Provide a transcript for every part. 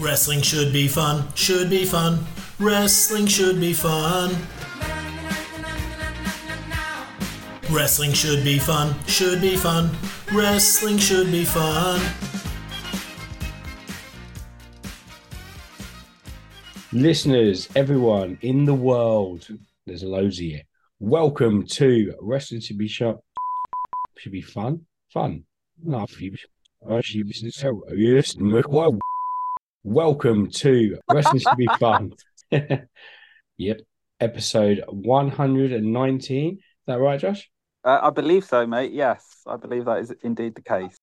Wrestling should be fun, should be fun. Wrestling should be fun. Wrestling should be fun, should be fun. Wrestling should be fun. Listeners, everyone in the world, there's loads of you. Welcome to Wrestling Should Be Shot. Should be fun. Fun. No, you- I should be so- yes, well, Welcome to Wrestling Should Be Fun. yep. Episode 119. Is that right, Josh? Uh, I believe so, mate. Yes, I believe that is indeed the case.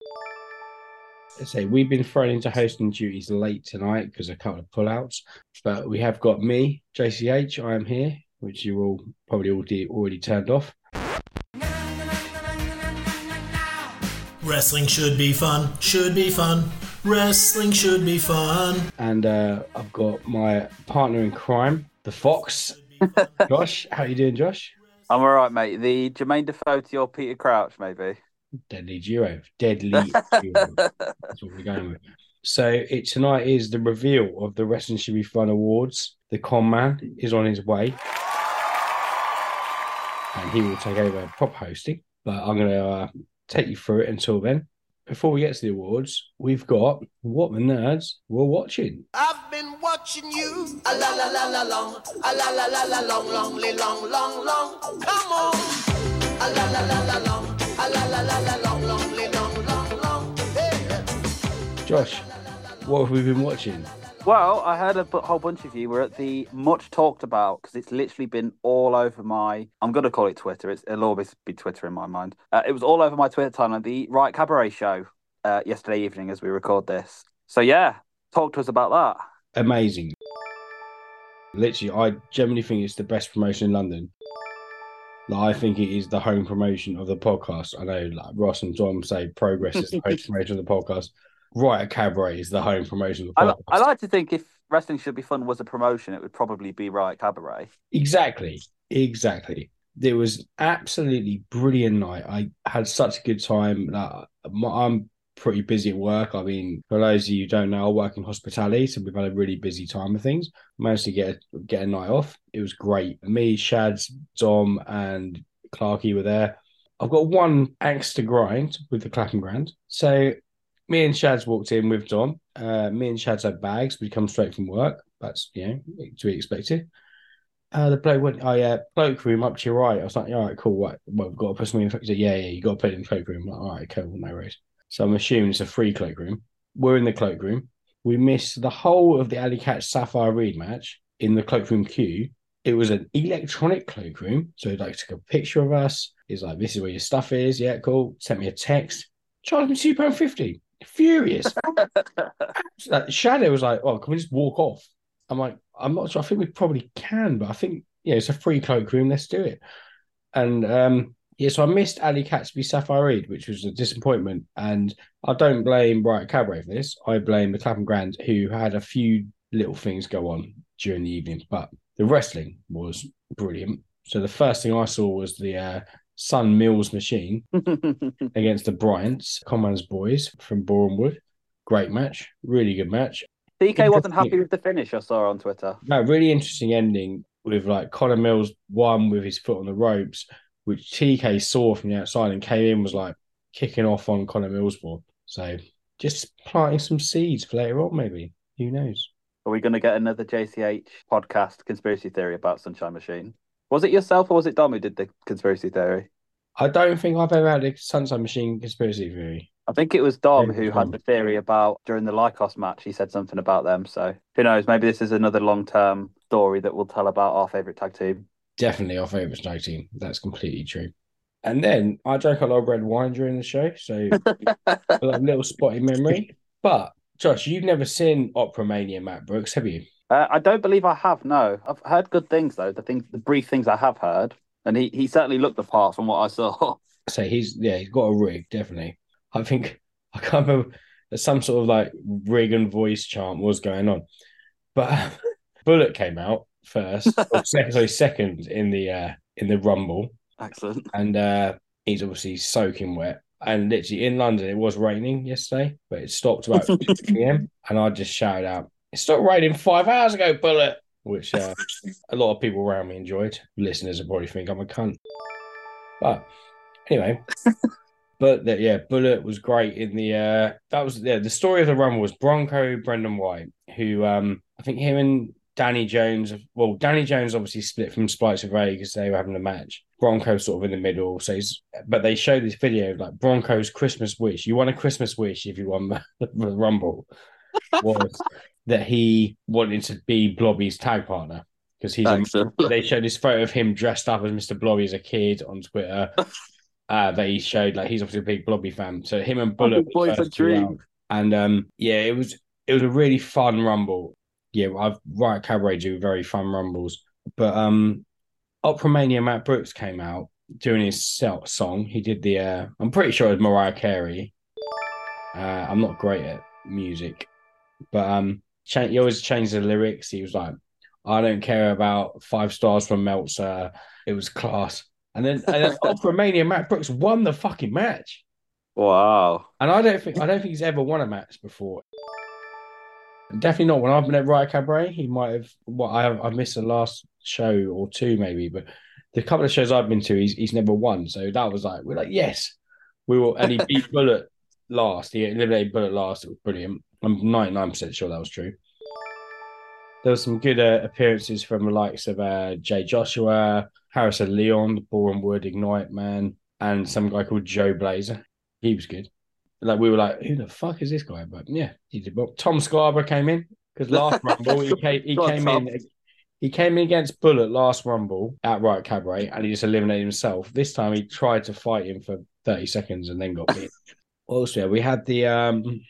Let's say we've been thrown into hosting duties late tonight because of a couple of pullouts, but we have got me, JCH. I am here, which you all probably already already turned off. Wrestling should be fun, should be fun. Wrestling should be fun. and uh, I've got my partner in crime, the Fox, Josh. How are you doing, Josh? I'm all right, mate. The Jermaine Defoe to your Peter Crouch, maybe. Deadly duo, deadly duo. That's what we're going with. So it tonight is the reveal of the Wrestling Should Be Fun Awards. The con man is on his way, and he will take over prop hosting. But I'm going to uh, take you through it until then. Before we get to the awards, we've got what the nerds were watching. I've been watching you. A la la la la long. A la la la la long, longly long, long, long. Come on. A la la la la long. A la la la la long, longly long, long, long. Hey. Josh, what have we been watching? Well, I heard a whole bunch of you were at the much talked about because it's literally been all over my. I'm going to call it Twitter. It's, it'll always be Twitter in my mind. Uh, it was all over my Twitter timeline. The Riot Cabaret show uh, yesterday evening as we record this. So yeah, talk to us about that. amazing. Literally, I generally think it's the best promotion in London. Like, I think it is the home promotion of the podcast. I know like Ross and John say Progress is the home promotion of the podcast. Right at Cabaret is the home promotion I, I like to think if wrestling should be fun was a promotion, it would probably be Riot Cabaret. Exactly. Exactly. There was absolutely brilliant night. I had such a good time. Like, I'm pretty busy at work. I mean, for those of you who don't know, I work in hospitality, so we've had a really busy time of things. Managed to get a, get a night off. It was great. Me, Shads, Dom, and Clarky were there. I've got one axe to grind with the Clapham Grand. So me and Shads walked in with Dom. Uh, me and Shads had bags. We come straight from work. That's you know to be expected. Uh, the bloke went, oh yeah, cloakroom up to your right. I was like, all right, cool. What? Well, we've got to put something in. Said, yeah, yeah, you got to put it in the cloakroom. I'm like, all right, cool, no worries. So I'm assuming it's a free cloakroom. We're in the cloakroom. We missed the whole of the Alley Catch Sapphire Reed match in the cloakroom queue. It was an electronic cloakroom. So he like took a picture of us. He's like, this is where your stuff is. Yeah, cool. Sent me a text. Charged me £2.50. Furious. like, Shadow was like, "Oh, can we just walk off?" I'm like, "I'm not sure. I think we probably can, but I think yeah, it's a free cloakroom. Let's do it." And um, yeah, so I missed Ali Catsby Sapphire Reed, which was a disappointment. And I don't blame Riot Cabaret for this. I blame the Clapham Grand, who had a few little things go on during the evening, but the wrestling was brilliant. So the first thing I saw was the uh, Sun Mills machine against the Bryants, Commons boys from Bournemouth. Great match, really good match. TK wasn't happy with the finish I saw on Twitter. No, really interesting ending with like Connor Mills won with his foot on the ropes, which TK saw from the outside and came in was like kicking off on Connor Mills for. So just planting some seeds for later on, maybe. Who knows? Are we going to get another JCH podcast conspiracy theory about Sunshine Machine? Was it yourself or was it Dom who did the conspiracy theory? I don't think I've ever had a Sunshine Machine conspiracy theory. I think it was Dom who had the theory about during the Lycos match. He said something about them. So who knows? Maybe this is another long term story that we'll tell about our favourite tag team. Definitely our favourite tag team. That's completely true. And then I drank a lot of red wine during the show, so a little spotty memory. But Josh, you've never seen Opera Mania, Matt Brooks, have you? Uh, I don't believe I have. No, I've heard good things though. The things, the brief things I have heard, and he he certainly looked the part from what I saw. So he's yeah, he's got a rig, definitely. I think I can't remember some sort of like rig and voice chant was going on. But Bullet came out first, or second, sorry, second in the uh in the rumble, Excellent. and uh he's obviously soaking wet. And literally in London, it was raining yesterday, but it stopped about 6 p.m. And I just shouted out, It stopped raining five hours ago, Bullet. Which uh, a lot of people around me enjoyed. Listeners will probably think I'm a cunt. But anyway, but the, yeah, Bullet was great in the. Uh, that was yeah. The story of the run was Bronco Brendan White, who um, I think him and Danny Jones. Well, Danny Jones obviously split from Spikes of Ray because they were having a match. Bronco sort of in the middle. So, he's, but they showed this video like Bronco's Christmas wish. You want a Christmas wish if you won the, the Rumble. Was that he wanted to be Blobby's tag partner because he's. Thanks, sir. they showed this photo of him dressed up as Mr. Blobby as a kid on Twitter. uh, that he showed like he's obviously a big Blobby fan. So him and Bullet, big boy's first dream. and um, yeah, it was it was a really fun rumble. Yeah, I've Riot Cabaret do very fun rumbles, but um, Opera Mania Matt Brooks came out doing his song. He did the uh, I'm pretty sure it was Mariah Carey. Uh, I'm not great at music, but um, cha- he always changed the lyrics. He was like, "I don't care about five stars from Meltzer." It was class. And then, and then Opera Mania Matt Brooks won the fucking match. Wow. And I don't think I don't think he's ever won a match before. Definitely not when I've been at Riot Cabaret. He might have. What I have, I've missed the last show or two maybe, but the couple of shows I've been to, he's he's never won. So that was like we're like yes, we will. And he beat Bullet last. He eliminated Bullet last. It was brilliant. I'm 99 percent sure that was true. There was some good uh, appearances from the likes of uh, Jay Joshua, Harrison Leon, the Bourne Wood Ignite man, and some guy called Joe Blazer. He was good. Like we were like, who the fuck is this guy? But yeah, he did well. Tom Scarborough came in because last rumble he came he came Tom. in he came in against Bullet last rumble at Riot Cabaret and he just eliminated himself. This time he tried to fight him for 30 seconds and then got beat. also, we had the um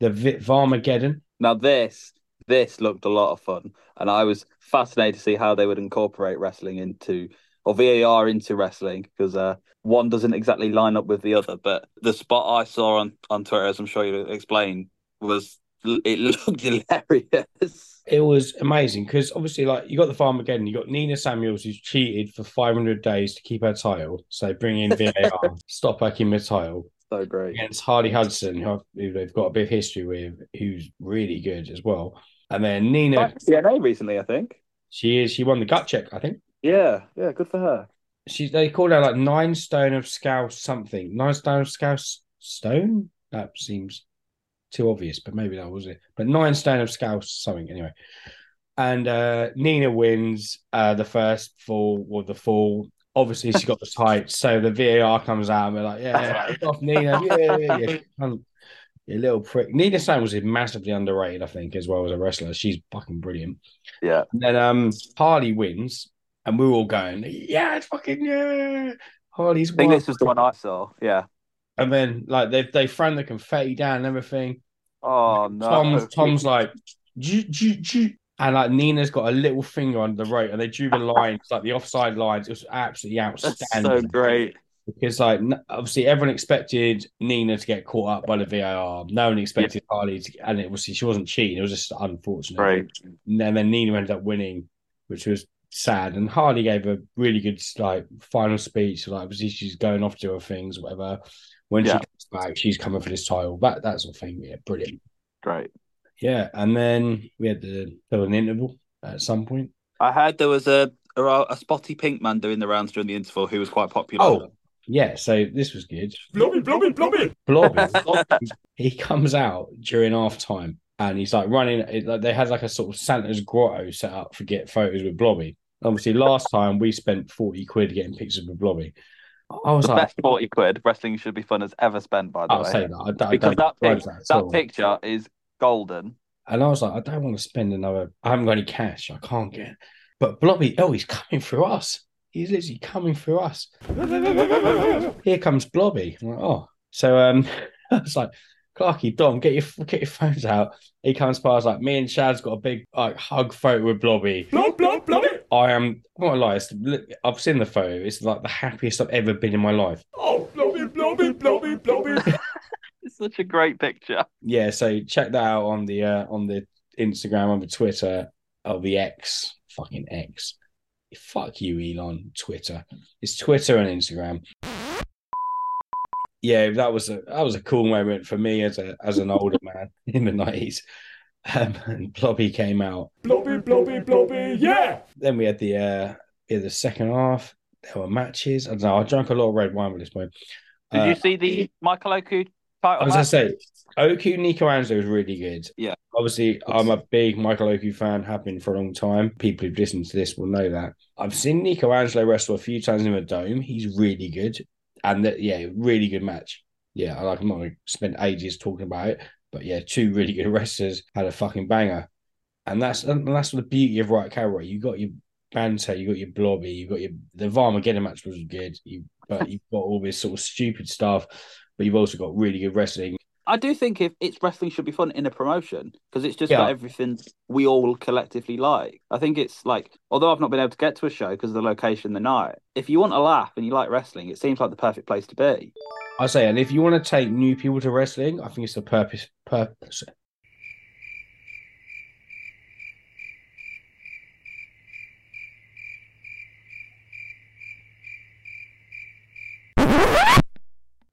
the Vi- Varmageddon. Now this this looked a lot of fun, and I was fascinated to see how they would incorporate wrestling into or VAR into wrestling because uh, one doesn't exactly line up with the other. But the spot I saw on on Twitter, as I'm sure you explained, was it looked hilarious. It was amazing because obviously, like you got the Varmageddon, you got Nina Samuels who's cheated for 500 days to keep her title. So bring in VAR, stop her keeping her title. So great. against Harley Hudson, who, who they've got a bit of history with, who's really good as well. And then Nina, to TNA recently, I think. she is she won the gut check, I think. Yeah, yeah, good for her. She they called her like nine stone of scouse something. Nine stone of scouse stone? That seems too obvious, but maybe that was it. But nine stone of scouse something anyway. And uh Nina wins uh the first fall or the fall. Obviously she got the tights, so the VAR comes out and we're like, yeah, off Nina. Yeah, yeah, yeah. You little prick. Nina Samuels is massively underrated, I think, as well as a wrestler. She's fucking brilliant. Yeah. And then um Harley wins, and we're all going, yeah, it's fucking yeah. Harley's I think won. this was the one I saw. Yeah. And then like they've they thrown the confetti down and everything. Oh no. Tom's Tom's like, "Ju- ju- ju," and like Nina's got a little finger on the rope, and they drew the lines like the offside lines. It was absolutely outstanding. That's so great. because like obviously everyone expected Nina to get caught up by the VAR. No one expected Harley to, and it was she wasn't cheating. It was just unfortunate. Great. And then, then Nina ended up winning, which was sad. And Harley gave a really good like final speech. Like obviously she's going off to her things, whatever. When Yeah. she comes back, she's coming for this title. That that sort of thing. Yeah, brilliant. Great. Yeah, and then we had the there was an interval at some point. I heard there was a a, a spotty pink man doing the rounds during the interval who was quite popular. Oh, yeah. So this was good. Blobby, blobby, blobby. Blobby, he comes out during half time and he's like running. It, like they had like a sort of Santa's grotto set up for get photos with Blobby. Obviously, last time we spent forty quid getting pictures with Blobby. I was the like, best 40 quid wrestling should be fun has ever spent, by the way. I'll way. say that. I, I because don't that, pic- that that all. picture is golden. And I was like, I don't want to spend another. I haven't got any cash. I can't get. But Blobby, oh, he's coming through us. He's literally coming through us. Here comes Blobby. I'm like, oh, so um, I was like, Clarky, Dom, get your get your phones out. He comes by past like me and Chad's got a big like hug photo with Blobby. Blob, blob, blobby. I am. I'm not gonna lie. It's, I've seen the photo. It's like the happiest I've ever been in my life. Oh, blobby, blobby, blobby, blobby. It's such a great picture. yeah, so check that out on the uh, on the Instagram, on the Twitter, of the X, fucking X. Fuck you, Elon. Twitter. It's Twitter and Instagram. Yeah, that was a that was a cool moment for me as a as an older man in the nineties. Um, and Blobby came out. Blobby, blobby, blobby, yeah! Then we had the uh, we had the second half. There were matches. I don't know. I drank a lot of red wine with this point. Did Uh, you see the Michael Oku title I was gonna say, Oku Nico Angelo was really good. Yeah. Obviously, I'm a big Michael Oku fan, have been for a long time. People who've listened to this will know that. I've seen Nico Angelo wrestle a few times in the dome. He's really good. And that, yeah, really good match. Yeah, I like I'm not gonna spend ages talking about it, but yeah, two really good wrestlers had a fucking banger. And that's and that's the beauty of Riot Cabaret. You got your banter, you got your blobby, you got your the Varmageddon match was good. You but you've got all this sort of stupid stuff, but you've also got really good wrestling. I do think if it's wrestling should be fun in a promotion because it's just Yeah. got everything we all collectively like. I think it's like, although I've not been able to get to a show because of the location, the night. If you want to laugh and you like wrestling, it seems like the perfect place to be. I say, and if you want to take new people to wrestling, I think it's the purpose. Purpose.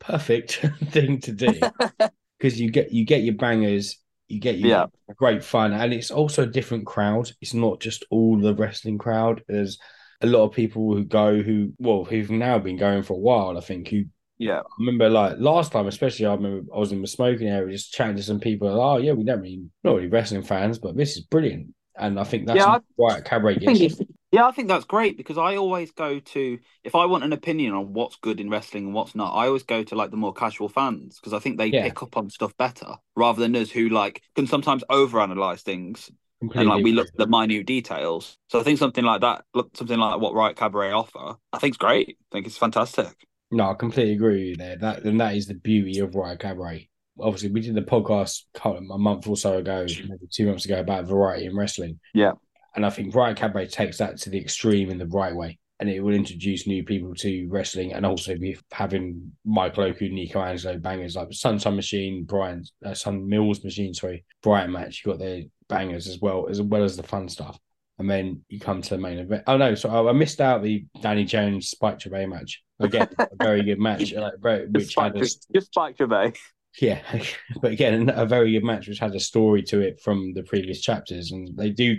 Perfect thing to do because you get you get your bangers, you get your Yeah. great fun, and it's also a different crowd. It's not just all the wrestling crowd. There's a lot of people who go who well who've now been going for a while. I think who Yeah, I remember like last time, especially I remember I was in the smoking area just chatting to some people. Oh yeah, we don't really not really wrestling fans, but this is brilliant. And I think that's Yeah, cabaret I think gets. Yeah, I think that's great because I always go to if I want an opinion on what's good in wrestling and what's not, I always go to like the more casual fans because I think they Yeah. pick up on stuff better rather than us who like can sometimes overanalyze things and like we look at the minute details. So I think something like that, look something like what Riot Cabaret offer, I think it's great. I think it's fantastic. No, I completely agree with you there. That and that is the beauty of Riot Cabaret. Obviously, we did the podcast a month or so ago, maybe two months ago, about variety in wrestling. Yeah. And I think Riot Cabaret takes that to the extreme in the right way. And it will introduce new people to wrestling and also be having Michael Oku, Nico Angelo bangers like Sun Sun Machine, Brian, uh, Sun Mills Machine, sorry, Brian match. You got their bangers as well, as well as the fun stuff. And then you come to the main event. Oh no, so I missed out the Danny Jones Spike Trivet match. Again, a very good match, like, very- which Just had Spike, a, just Spike Gervais. Yeah, but again, a very good match which had a story to it from the previous chapters, and they do.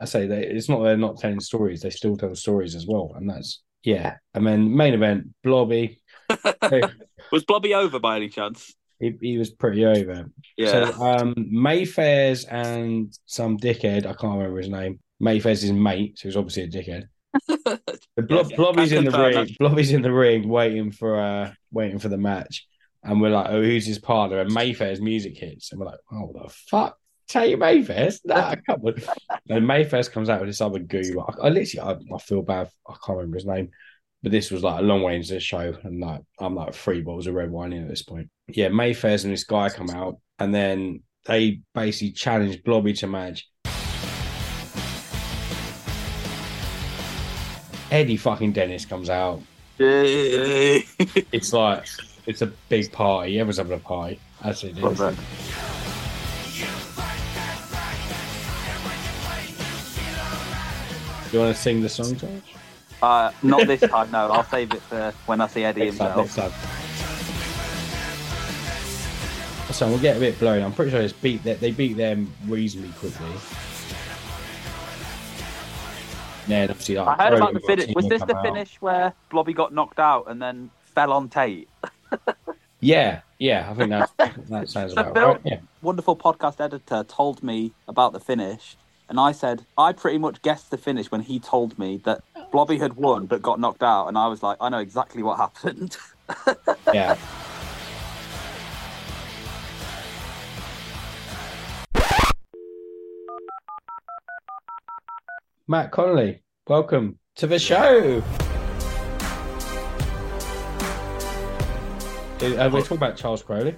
I say they, it's not they're not telling stories; they still tell stories as well, and that's yeah. And then main event, Blobby, Was Blobby over by any chance? he, he was pretty over. Yeah. So um, Mayfair's and some dickhead, I can't remember his name. Mayfair's his mate, so he's obviously a dickhead. The Blo- Yes, Blobby's in the ring. that. Blobby's in the ring, waiting for uh, waiting for the match, and we're like, "Oh, who's his partner?" And Mayfair's music hits, and we're like, "Oh, the fuck." Tate Mayfair's? Nah, come on. And Mayfair's comes out with this other goo. I, I literally, I, I feel bad. I can't remember his name, but this was like a long way into the show, and like I'm like three bottles of red wine in at this point. Yeah, Mayfair's and this guy come out, and then they basically challenge Blobby to match. Eddie fucking Dennis comes out. It's like it's a big party. Everyone's having a party. That's it. Love. Do you want to sing the song, George? Uh, not this time, no. I'll save it for when I see Eddie Next time, himself. next time. So we'll get a bit blown. I'm pretty sure it's beat that they beat them reasonably quickly. Yeah, obviously, like, I heard about the finish. Was this the out. finish where Blobby got knocked out and then fell on Tate? Yeah, yeah. I think that that sounds about right. Yeah. Wonderful podcast editor told me about the finish, and I said I pretty much guessed the finish when he told me that Blobby had won but got knocked out, and I was like, I know exactly what happened. Yeah. Matt Connolly, welcome to the show. Uh, we're talking about Charles Crowley.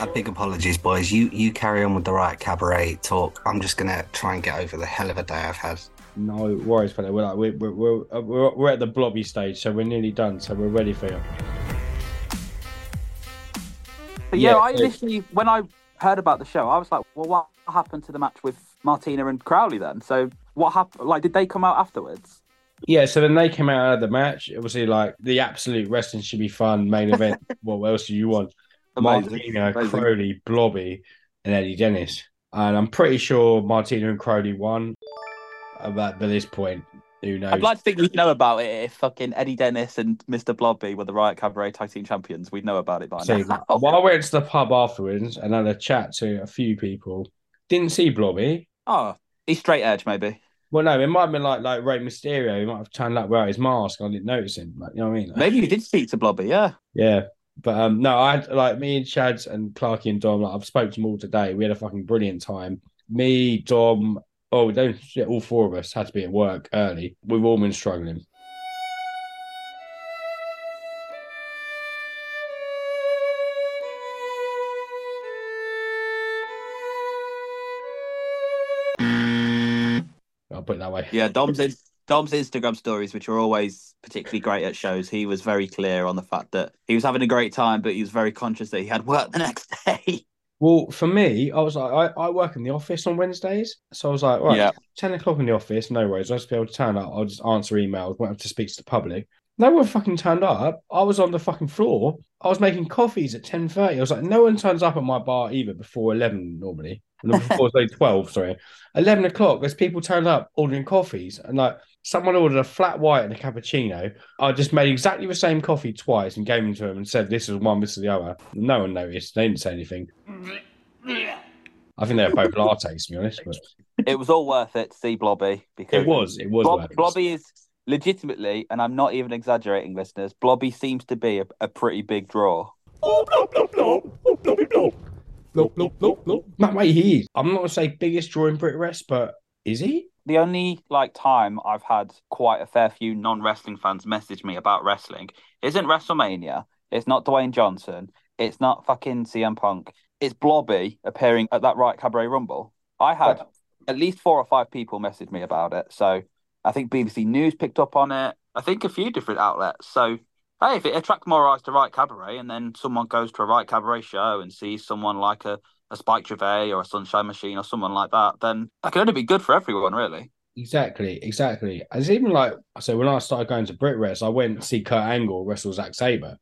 A big apologies, boys. You you carry on with the Riot Cabaret talk. I'm just gonna try and get over the hell of a day I've had. No worries, fella. We're like we're we're, we're, uh, we're, we're at the blobby stage, so we're nearly done. So we're ready for you. But yeah, Yeah, I it- initially when I heard about the show, I was like, well, what happened to the match with Martina and Crowley then? So what happened? Like, did they come out afterwards? Yeah, so then they came out of the match. Obviously, like the absolute wrestling should be fun. Main event. what else do you want? Amazing. Martina, Amazing. Crowley, Blobby, and Eddie Dennis. and I'm pretty sure Martina and Crowley won. But by this point, who knows? I'd like to think we'd know about it if fucking Eddie Dennis and Mr. Blobby were the Riot Cabaret Tag Team Champions. We'd know about it by See, now. well, I went to the pub afterwards and had a chat to a few people. Didn't see Blobby. Oh, he's straight edge, maybe. Well, no, it might have been like like Rey Mysterio. He might have turned up without his mask. I didn't notice him. Like, you know what I mean? Maybe you did speak to Blobby, yeah. Yeah. But um no, I had like me and Chads and Clarky and Dom, like I've spoke to them all today. We had a fucking brilliant time. Me, Dom, oh, don't shit, all four of us had to be at work early. We've all been struggling. I'll put it that way. Yeah, Dom's in, Dom's Instagram stories, which are always particularly great at shows, he was very clear on the fact that he was having a great time, but he was very conscious that he had work the next day. Well, for me, I was like, I, I work in the office on Wednesdays. So I was like, right, Yeah. 10 o'clock in the office, no worries. I'll just be able to turn up. I'll just answer emails, won't have to speak to the public. No one fucking turned up. I was on the fucking floor. I was making coffees at 10.30. I was like, no one turns up at my bar either before 11 normally. No, Before say 12, sorry. 11 o'clock, there's people turned up ordering coffees. And like, someone ordered a flat white and a cappuccino. I just made exactly the same coffee twice and gave them to them and said, this is one, this is the other. No one noticed. They didn't say anything. I think they were both lattes, to be honest. But it was all worth it to see Blobby because it was, it was. Blob, worth it. Blobby is legitimately, and I'm not even exaggerating, listeners. Blobby seems to be a, a pretty big draw. Oh, blob, blob, blob. Oh, blobby, blob. Blob, blob, blob, blob. That way he is. I'm not going to say biggest draw in Brit Rest, but is he? The only like time I've had quite a fair few non-wrestling fans message me about wrestling isn't WrestleMania. It's not Dwayne Johnson. It's not fucking CM Punk. It's Blobby appearing at that Riot Cabaret Rumble. I had at least four or five people message me about it. So I think BBC News picked up on it. I think a few different outlets. So hey, if it attracts more eyes to Riot Cabaret, and then someone goes to a Riot Cabaret show and sees someone like a, a Spike Gervais or a Sunshine Machine or someone like that, then that can only be good for everyone, really. Exactly, exactly. It's even like so when I started going to Brit Rest, I went to see Kurt Angle wrestle Zack Sabre.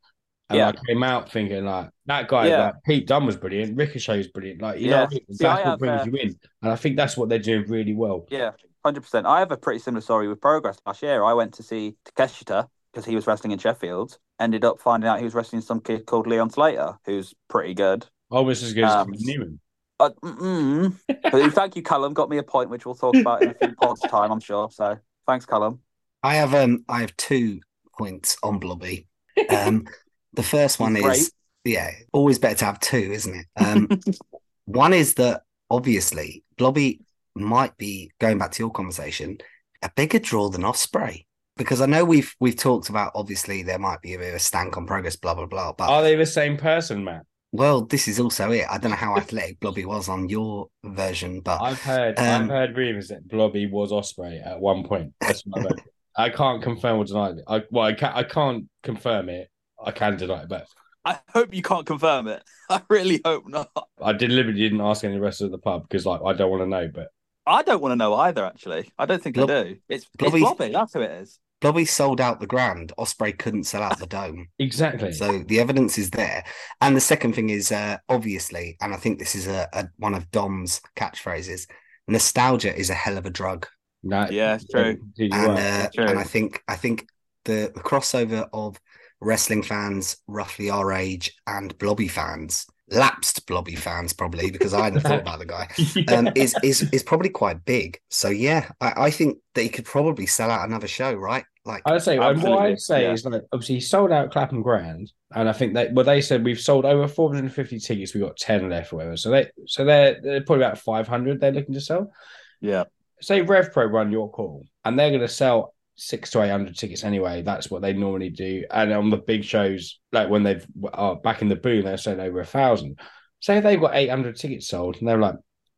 And Yeah. I came out thinking like that guy, Yeah. like Pete Dunne was brilliant, Ricochet was brilliant. Like you Yeah. know, I mean? See, I what have, brings uh, you in, and I think that's what they're doing really well. Yeah, hundred percent. I have a pretty similar story with Progress last year. I went to see Takeshita because he was wrestling in Sheffield. Ended up finding out he was wrestling some kid called Leon Slater, who's pretty good. Almost as good as Um, Kevin Newman. Uh, mm-mm. but thank you, Callum. Got me a point, which we'll talk about in a few pods time, I'm sure. So thanks, Callum. I have um I have two points on Blobby. Um, the first one He's is yeah, always better to have two, isn't it? Um, one is that obviously Blobby might be going back to your conversation a bigger draw than Ospreay because I know we've we've talked about obviously there might be a bit of a stank on progress, blah blah blah. But Are they the same person, Matt? well, this is also it. I don't know how athletic Blobby was on your version, but I've heard, Um, I've heard rumors that Blobby was Ospreay at one point. That's what I've. I can't confirm or deny it. I well, I can't, I can't confirm it. I can deny it, but I hope you can't confirm it. I really hope not. I deliberately didn't ask any rest of the pub because like I don't want to know. But I don't want to know either. Actually, I don't think I do. It's, it's Blobby. That's who it is. Blobby sold out the grand. Ospreay couldn't sell out the dome. exactly, So the evidence is there. And the second thing is uh, obviously, and I think this is a, a one of Dom's catchphrases. Nostalgia is a hell of a drug, No, Yeah, it's true. and are. uh, true. and I think I think the, the crossover of wrestling fans roughly our age and Blobby fans, lapsed Blobby fans probably because I hadn't thought about the guy, um, is is is probably quite big. So yeah, I, I think that he could probably sell out another show, right? Like I'd say, and what Absolutely, I'd say yeah. is like obviously he sold out Clapham Grand, and I think that well they said we've sold over 450 tickets, we've got 10 left or whatever. So they so they're, they're probably about 500 they're looking to sell. Yeah. Say RevPro run York Hall, and they're going to sell six to eight hundred tickets anyway. That's what they normally do. And on the big shows, like when they've uh, back in the boom, they're selling over a thousand. Say they've got eight hundred tickets sold, and they're like,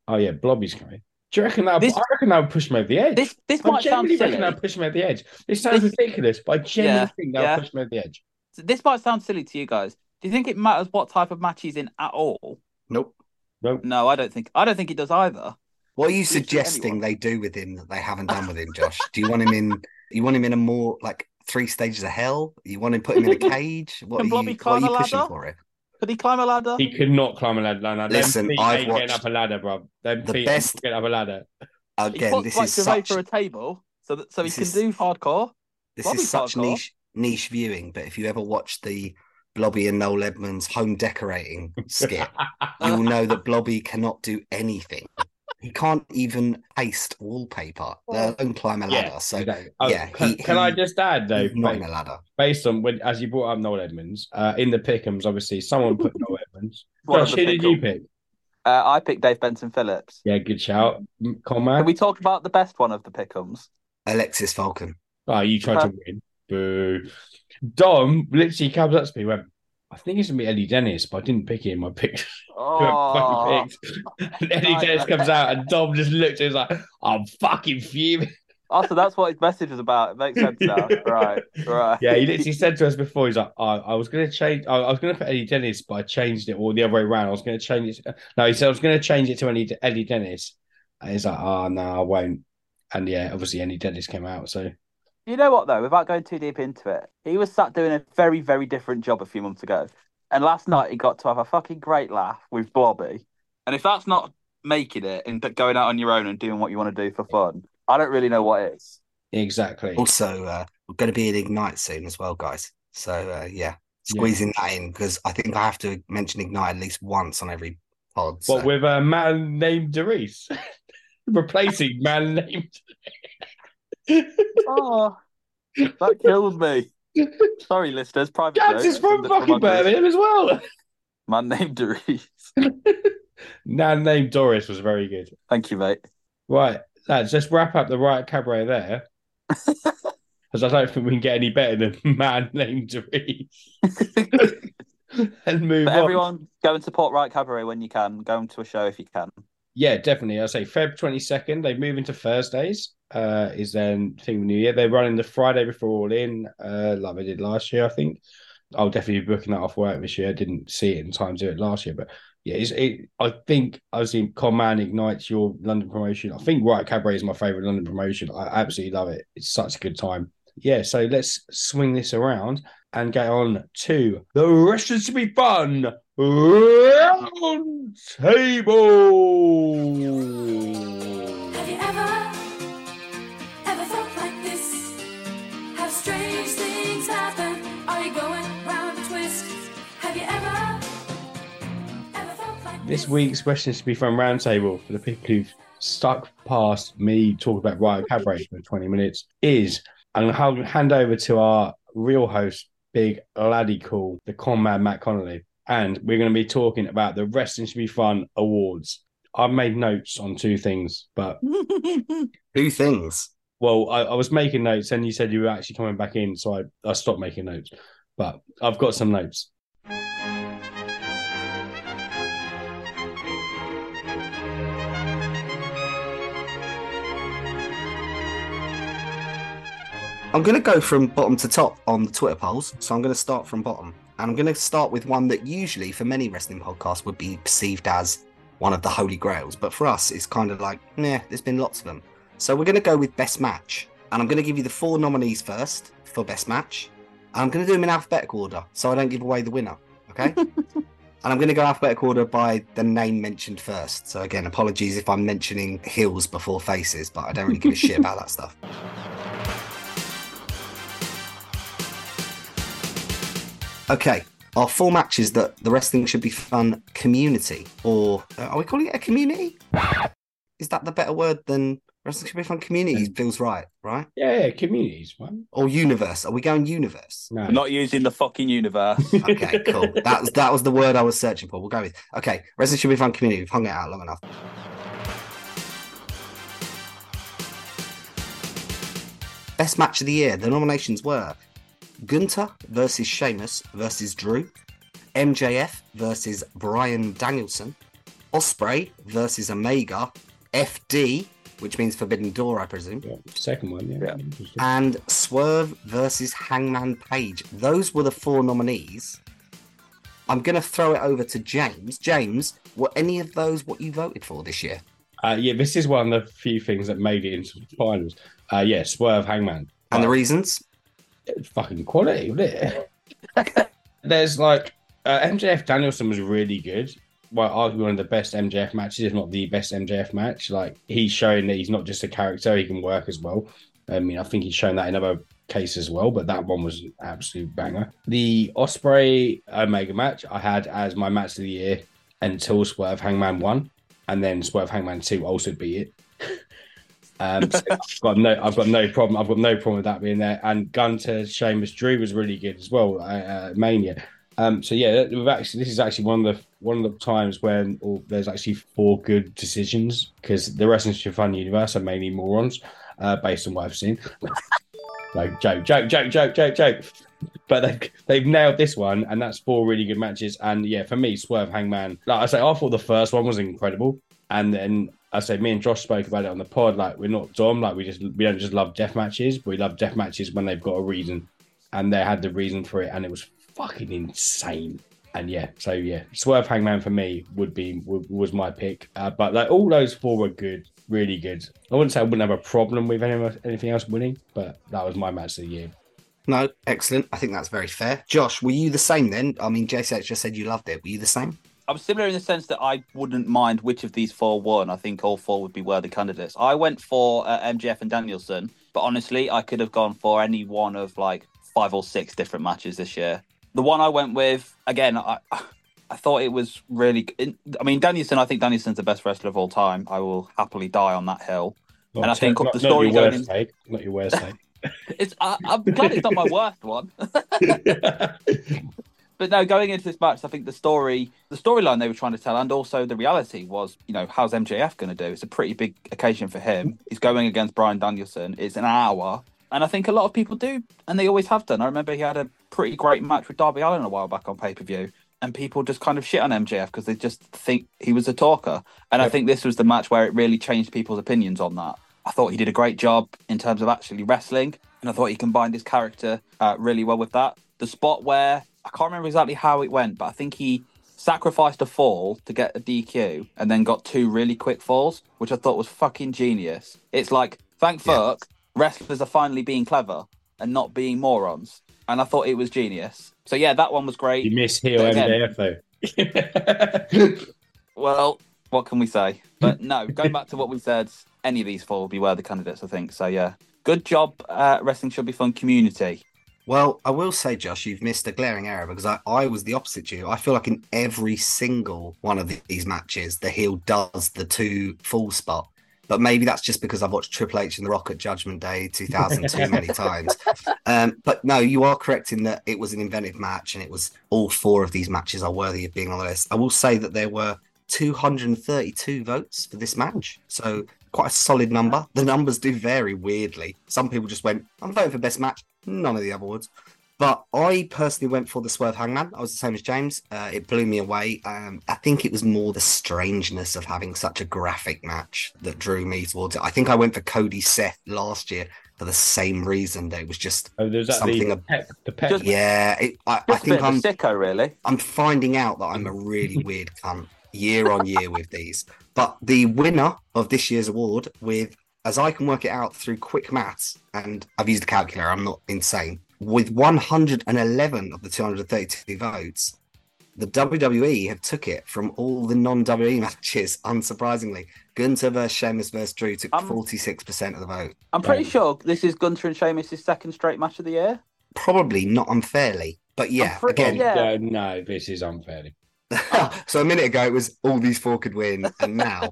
"Oh yeah, Blobby's coming." Do you reckon that? This- I reckon that would push them over the edge. This this I might sound genuinely reckon silly. that would push them over the edge. It sounds This- ridiculous, but I genuinely Yeah, think that would yeah. push them over the edge. This might sound silly to you guys. Do you think it matters what type of match he's in at all? nope. Nope. No, I don't think. I don't think it does either. What are you suggesting they do with him that they haven't done with him, Josh? Do you want him in? You want him in a more like three stages of hell? You want him put him in a cage? What Can are you? What are climb you a pushing ladder? for it? Could he climb a ladder? He could not climb a ladder. No, no. Them Listen, feet I've ain't getting watched up a ladder, bro. Them the feet best- ain't getting up a ladder. He Again, puts this like is such for a table, so that so he can is- do hardcore. this Blobby is such parkour. niche niche viewing. But if you ever watch the Blobby and Noel Edmonds home decorating skit, you will know that Blobby cannot do anything. He can't even paste wallpaper, let alone climb a ladder. Yeah, so. Oh, yeah, can, he- can I just add though, he's not based, a ladder. based on when as you brought up Noel Edmonds, uh, in the pickums, obviously someone put Noel Edmonds. Josh, who did you pick? Uh, I picked Dave Benson Phillips. Yeah, good shout, Can we talk about the best one of the pickums? Alexis Falcon. Oh, you tried to win. Boo. Dom literally comes up to me and went, I think it's gonna be Eddie Dennis, but I didn't pick him. I picked Oh, picked. And Eddie Dennis comes out and Dom just looked and was like, I'm fucking fuming. also that's what his message was about. It makes sense now. right, right. Yeah, he literally said to us before, he's like, I, I was gonna change I, I was gonna put Eddie Dennis, but I changed it all the other way around. I was gonna change it. No, he said I was gonna change it to Eddie, Eddie Dennis. And he's like, ah, oh no, I won't. And yeah, obviously Eddie Dennis came out, so You know what though? Without going too deep into it, he was sat doing a very, very different job a few months ago, and last night he got to have a fucking great laugh with Blobby. And if that's not making it and going out on your own and doing what you want to do for fun, I don't really know what is. exactly. Also, uh, we're going to be in Ignite soon as well, guys. So uh, yeah, squeezing that in because I think I have to mention Ignite at least once on every pod. So. What with a man named Doris? Replacing man named Oh, that killed me. Sorry, listeners. Private Gats is note. from fucking my. Birmingham as well. Man named Doris. Man named Doris was very good. Thank you, mate. Right, lads, let's wrap up the Riot Cabaret there. Because I don't think we can get any better than man named Doris. and move But on. everyone, go and support Riot Cabaret when you can. Go to a show if you can. Yeah, definitely. I say Feb twenty second. They move into Thursdays. Uh, is then thing of New Year. They're running the Friday before All In, uh, like they did last year. I think I'll definitely be booking that off work this year. I didn't see it in time to do it last year, but yeah, it. I think I see Command ignites your London promotion. I think Riot Cabaret is my favorite London promotion. I absolutely love it. It's such a good time. Yeah, so let's swing this around and get on to the rest to be fun round table. Have you ever, ever felt like this? Have strange things happen? Are you going round a twist? Have you ever, ever felt like This week's questions to be from roundtable for the people who've stuck past me talking about Riot Cabaret for 20 minutes is I'm going to hand over to our real host, Big Laddie Cool, the con man Matt Connolly, and we're going to be talking about the Wrestling Should Be Fun Awards. I've made notes on two things, but Two things. well, I, I was making notes and you said you were actually coming back in, so I, I stopped making notes. But I've got some notes. I'm going to go from bottom to top on the Twitter polls. So I'm going to start from bottom. And I'm going to start with one that usually for many wrestling podcasts would be perceived as one of the holy grails. But for us, it's kind of like, nah, there's been lots of them. So we're going to go with best match. And I'm going to give you the four nominees first for best match. And I'm going to do them in alphabetical order so I don't give away the winner. Okay? and I'm going to go alphabetical order by the name mentioned first. So again, apologies if I'm mentioning heels before faces, but I don't really give a shit about that stuff. Okay, our four matches that the wrestling should be fun community, or uh, are we calling it a community? Is that the better word than wrestling should be fun community? Feels right, right? Yeah, yeah communities, one. Or universe? Are we going universe? No. Not using the fucking universe. Okay, cool. That was that was the word I was searching for. We'll go with. Okay, wrestling should be fun community. We've hung it out long enough. Best match of the year. The nominations were Gunther versus Sheamus versus Drew, MJF versus Bryan Danielson, Ospreay versus Omega, FD, which means Forbidden Door, I presume, Yeah, second one, yeah. Yeah. And Swerve versus Hangman Page. Those were the four nominees. I'm going to throw it over to James. James, were any of those what you voted for this year? Uh, yeah, this is one of the few things that made it into the finals. Uh, yeah, Swerve Hangman. And the But fucking quality, wasn't it? There's like Uh, MJF Danielson was really good. Well, arguably one of the best MJF matches, if not the best MJF match. Like he's showing that he's not just a character; he can work as well. I mean, I think he's shown that in other cases as well, but that one was an absolute banger. The Ospreay Omega match I had as my match of the year until Swerve Hangman won, and then Swerve Hangman two also beat it. Um, so I've got no, I've got no problem. I've got no problem with that being there. And Gunther, Sheamus, Drew was really good as well. Uh, uh, Mania. Um, so yeah, we've actually this is actually one of the one of the times when oh, there's actually four good decisions because the rest Wrestling for Fun universe are mainly morons, uh, based on what I've seen. like joke, joke, joke, joke, joke, joke. But they've, they've nailed this one, and that's four really good matches. And yeah, for me, Swerve Hangman. Like I say, I thought the first one was incredible, and then I say me and Josh spoke about it on the pod. Like we're not dumb. Like we just we don't just love death matches. But we love death matches when they've got a reason, and they had the reason for it, and it was fucking insane. And yeah, so yeah, Swerve Hangman for me would be was my pick. Uh, but like all those four were good, really good. I wouldn't say I wouldn't have a problem with any, anything else winning, but that was my match of the year. No, excellent. I think that's very fair. Josh, were you the same then? I mean, JCH just said you loved it. Were you the same? I'm similar in the sense that I wouldn't mind which of these four won. I think all four would be worthy candidates. I went for uh, MJF and Danielson, but honestly, I could have gone for any one of like five or six different matches this year. The one I went with, again, I, I thought it was really. I mean, Danielson. I think Danielson's the best wrestler of all time. I will happily die on that hill. Not And I think not, the not story your going worst in- take, not your worst take. It's. I, I'm glad it's not my worst one. But no, going into this match, I think the story, the storyline they were trying to tell, and also the reality was, you know, how's MJF going to do? It's a pretty big occasion for him. He's going against Bryan Danielson. It's an hour, and I think a lot of people do, and they always have done. I remember he had a pretty great match with Darby Allin a while back on pay per view, and people just kind of shit on MJF because they just think he was a talker. And I think this was the match where it really changed people's opinions on that. I thought he did a great job in terms of actually wrestling, and I thought he combined his character uh, really well with that. The spot where I can't remember exactly how it went, but I think he sacrificed a fall to get a DQ and then got two really quick falls, which I thought was fucking genius. It's like, thank Yeah. fuck, wrestlers are finally being clever and not being morons. And I thought it was genius. So yeah, that one was great. You miss heel MJF though. Well, what can we say? But no, going back to what we said, any of these four will be worthy candidates, I think. So yeah, good job, uh, Wrestling Should Be Fun community. Well, I will say, Josh, you've missed a glaring error because I, I was the opposite to you. I feel like in every single one of these matches, the heel does the two full spot. But maybe that's just because I've watched Triple H and The Rock at Judgment Day 2000 too many times. Um, but no, you are correct in that it was an inventive match and it was all four of these matches are worthy of being on the list. I will say that there were 232 votes for this match. So quite a solid number. The numbers do vary weirdly. Some people just went, I'm voting for best match, none of the other ones. But I personally went for the Swerve Hangman. I was the same as James. Uh, it blew me away. Um, I think it was more the strangeness of having such a graphic match that drew me towards it. I think I went for Cody Seth last year for the same reason that it was just, Oh, there's that Something the ab- pep, the pep. Just- yeah. It, I, I Just a bit think I'm a sicko, really. I'm finding out that I'm a really weird cunt year on year with these. But the winner of this year's award, with as I can work it out through quick maths, and I've used a calculator, I'm not insane, with 111 of the 232 votes, the WWE have took it from all the non-WWE matches, unsurprisingly. Gunther versus Sheamus versus Drew took Um, 46% of the vote. I'm pretty Right. sure this is Gunther and Sheamus' second straight match of the year. Probably not unfairly, but yeah, pretty- again, yeah. No, no, this is unfairly. so a minute ago it was all these four could win, and now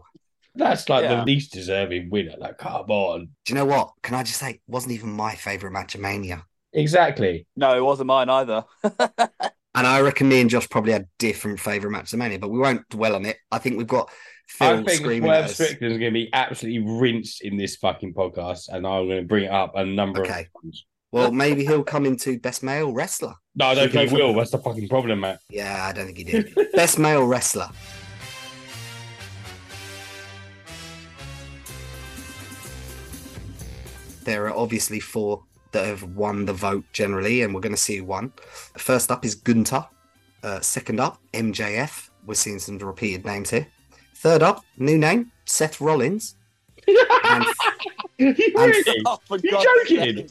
That's like Yeah. the least deserving winner. Like, come on. Do you know what? Can I just say, it wasn't even my favorite match of Mania. Exactly. No, it wasn't mine either. And I reckon me and Josh probably had different favorite matches of Mania, but we won't dwell on it. I think we've got Phil I think screaming at Swerve us. Strickland's going to be absolutely rinsed in this fucking podcast, and I'm going to bring it up a number Okay. of times. Well, maybe he'll come into best male wrestler. No, I don't think he will. That's the fucking problem, man. Yeah, I don't think he did. best male wrestler. There are obviously four that have won the vote generally, and we're going to see who won. First up is Gunther. Uh, second up, MJF. We're seeing some repeated names here. Third up, new name, Seth Rollins. And really? Oh, You God's joking?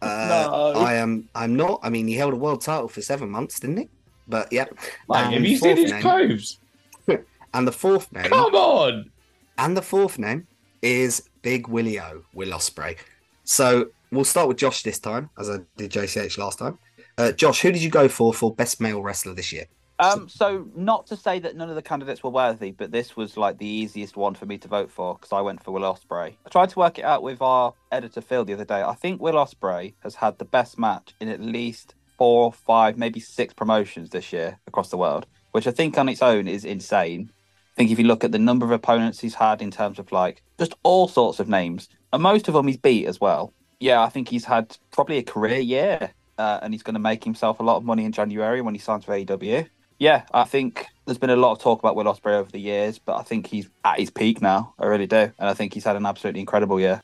Uh, No. I am. I'm not. I mean, he held a world title for seven months, didn't he? But yeah. Mate, And have you seen fourth his name- clothes? And the fourth name Come on. and the fourth name is Big Willie O, Will Ospreay. So we'll start with Josh this time, as I did JCH last time. Uh, Josh, who did you go for for best male wrestler this year? Um, so not to say that none of the candidates were worthy, but this was like the easiest one for me to vote for because I went for Will Ospreay. I tried to work it out with our editor Phil the other day. I think Will Ospreay has had the best match in at least four, five, maybe six promotions this year across the world, which I think on its own is insane. I think if you look at the number of opponents he's had in terms of like just all sorts of names, and most of them he's beat as well. Yeah, I think he's had probably a career year, uh, and he's going to make himself a lot of money in January when he signs for AEW. Yeah, I think there's been a lot of talk about Will Ospreay over the years, but I think he's at his peak now. I really do, and I think he's had an absolutely incredible year.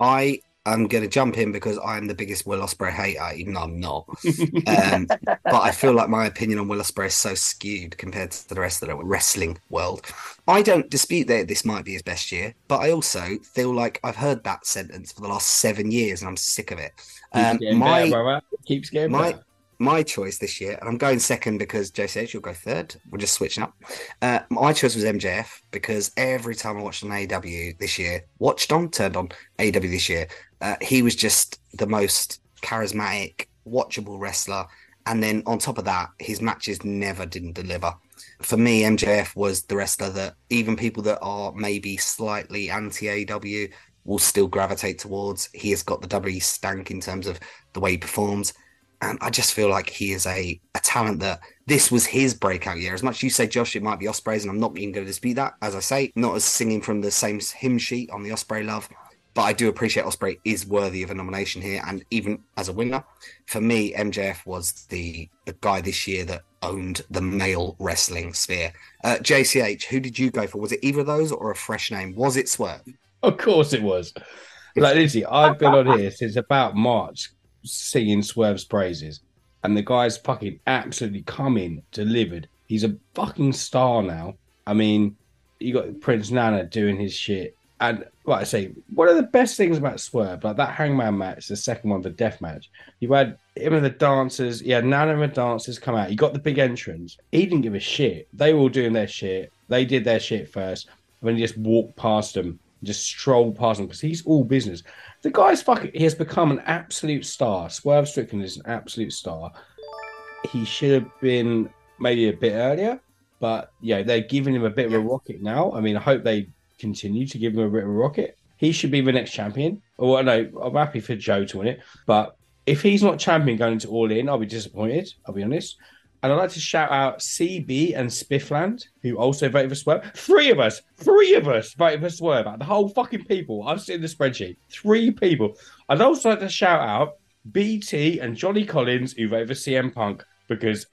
I am going to jump in because I'm the biggest Will Ospreay hater, even though I'm not. Um, but I feel like my opinion on Will Ospreay is so skewed compared to the rest of the wrestling world. I don't dispute that this might be his best year, but I also feel like I've heard that sentence for the last seven years and I'm sick of it. Um, getting my better. Keeps getting my- better. my choice this year, and I'm going second because JCH, you'll go third. We're just switching up. Uh, my choice was MJF because every time I watched on AW this year, watched on, turned on AW this year, uh, he was just the most charismatic, watchable wrestler. And then on top of that, his matches never didn't deliver. For me, MJF was the wrestler that even people that are maybe slightly anti AW will still gravitate towards. He has got the W stank in terms of the way he performs. And I just feel like he is a, a talent that this was his breakout year. As much as you say, Josh, it might be Ospreay's, and I'm not even going to dispute that. As I say, not as singing from the same hymn sheet on the Osprey love, but I do appreciate Ospreay is worthy of a nomination here, and even as a winner. For me, MJF was the the guy this year that owned the male wrestling sphere. Uh, JCH, who did you go for? Was it either of those or a fresh name? Was it Swerve? Of course it was. Like literally, I've been on here since about March singing Swerve's praises, and the guy's fucking absolutely coming delivered. He's a fucking star now. I mean, you got Prince Nana doing his shit, and like I say, one of the best things about Swerve, like that Hangman match, the second one, the death match. You had him and the dancers. Yeah, Nana and the dancers come out. You got the big entrance. He didn't give a shit. They were all doing their shit. They did their shit first. And then he just walked past them, just strolled past them because he's all business. The guy's fucking. He has become an absolute star. Swerve Strickland is an absolute star. He should have been maybe a bit earlier, but yeah, they're giving him a bit of a rocket now. I mean, I hope they continue to give him a bit of a rocket. He should be the next champion. Or no, I'm happy for Joe to win it, but if he's not champion going into All In, I'll be disappointed. I'll be honest. And I'd like to shout out CB and Spiffland, who also voted for Swerve. Three of us, three of us voted for Swerve. The whole fucking people. I've seen the spreadsheet. Three people. I'd also like to shout out BT and Johnny Collins, who voted for CM Punk, because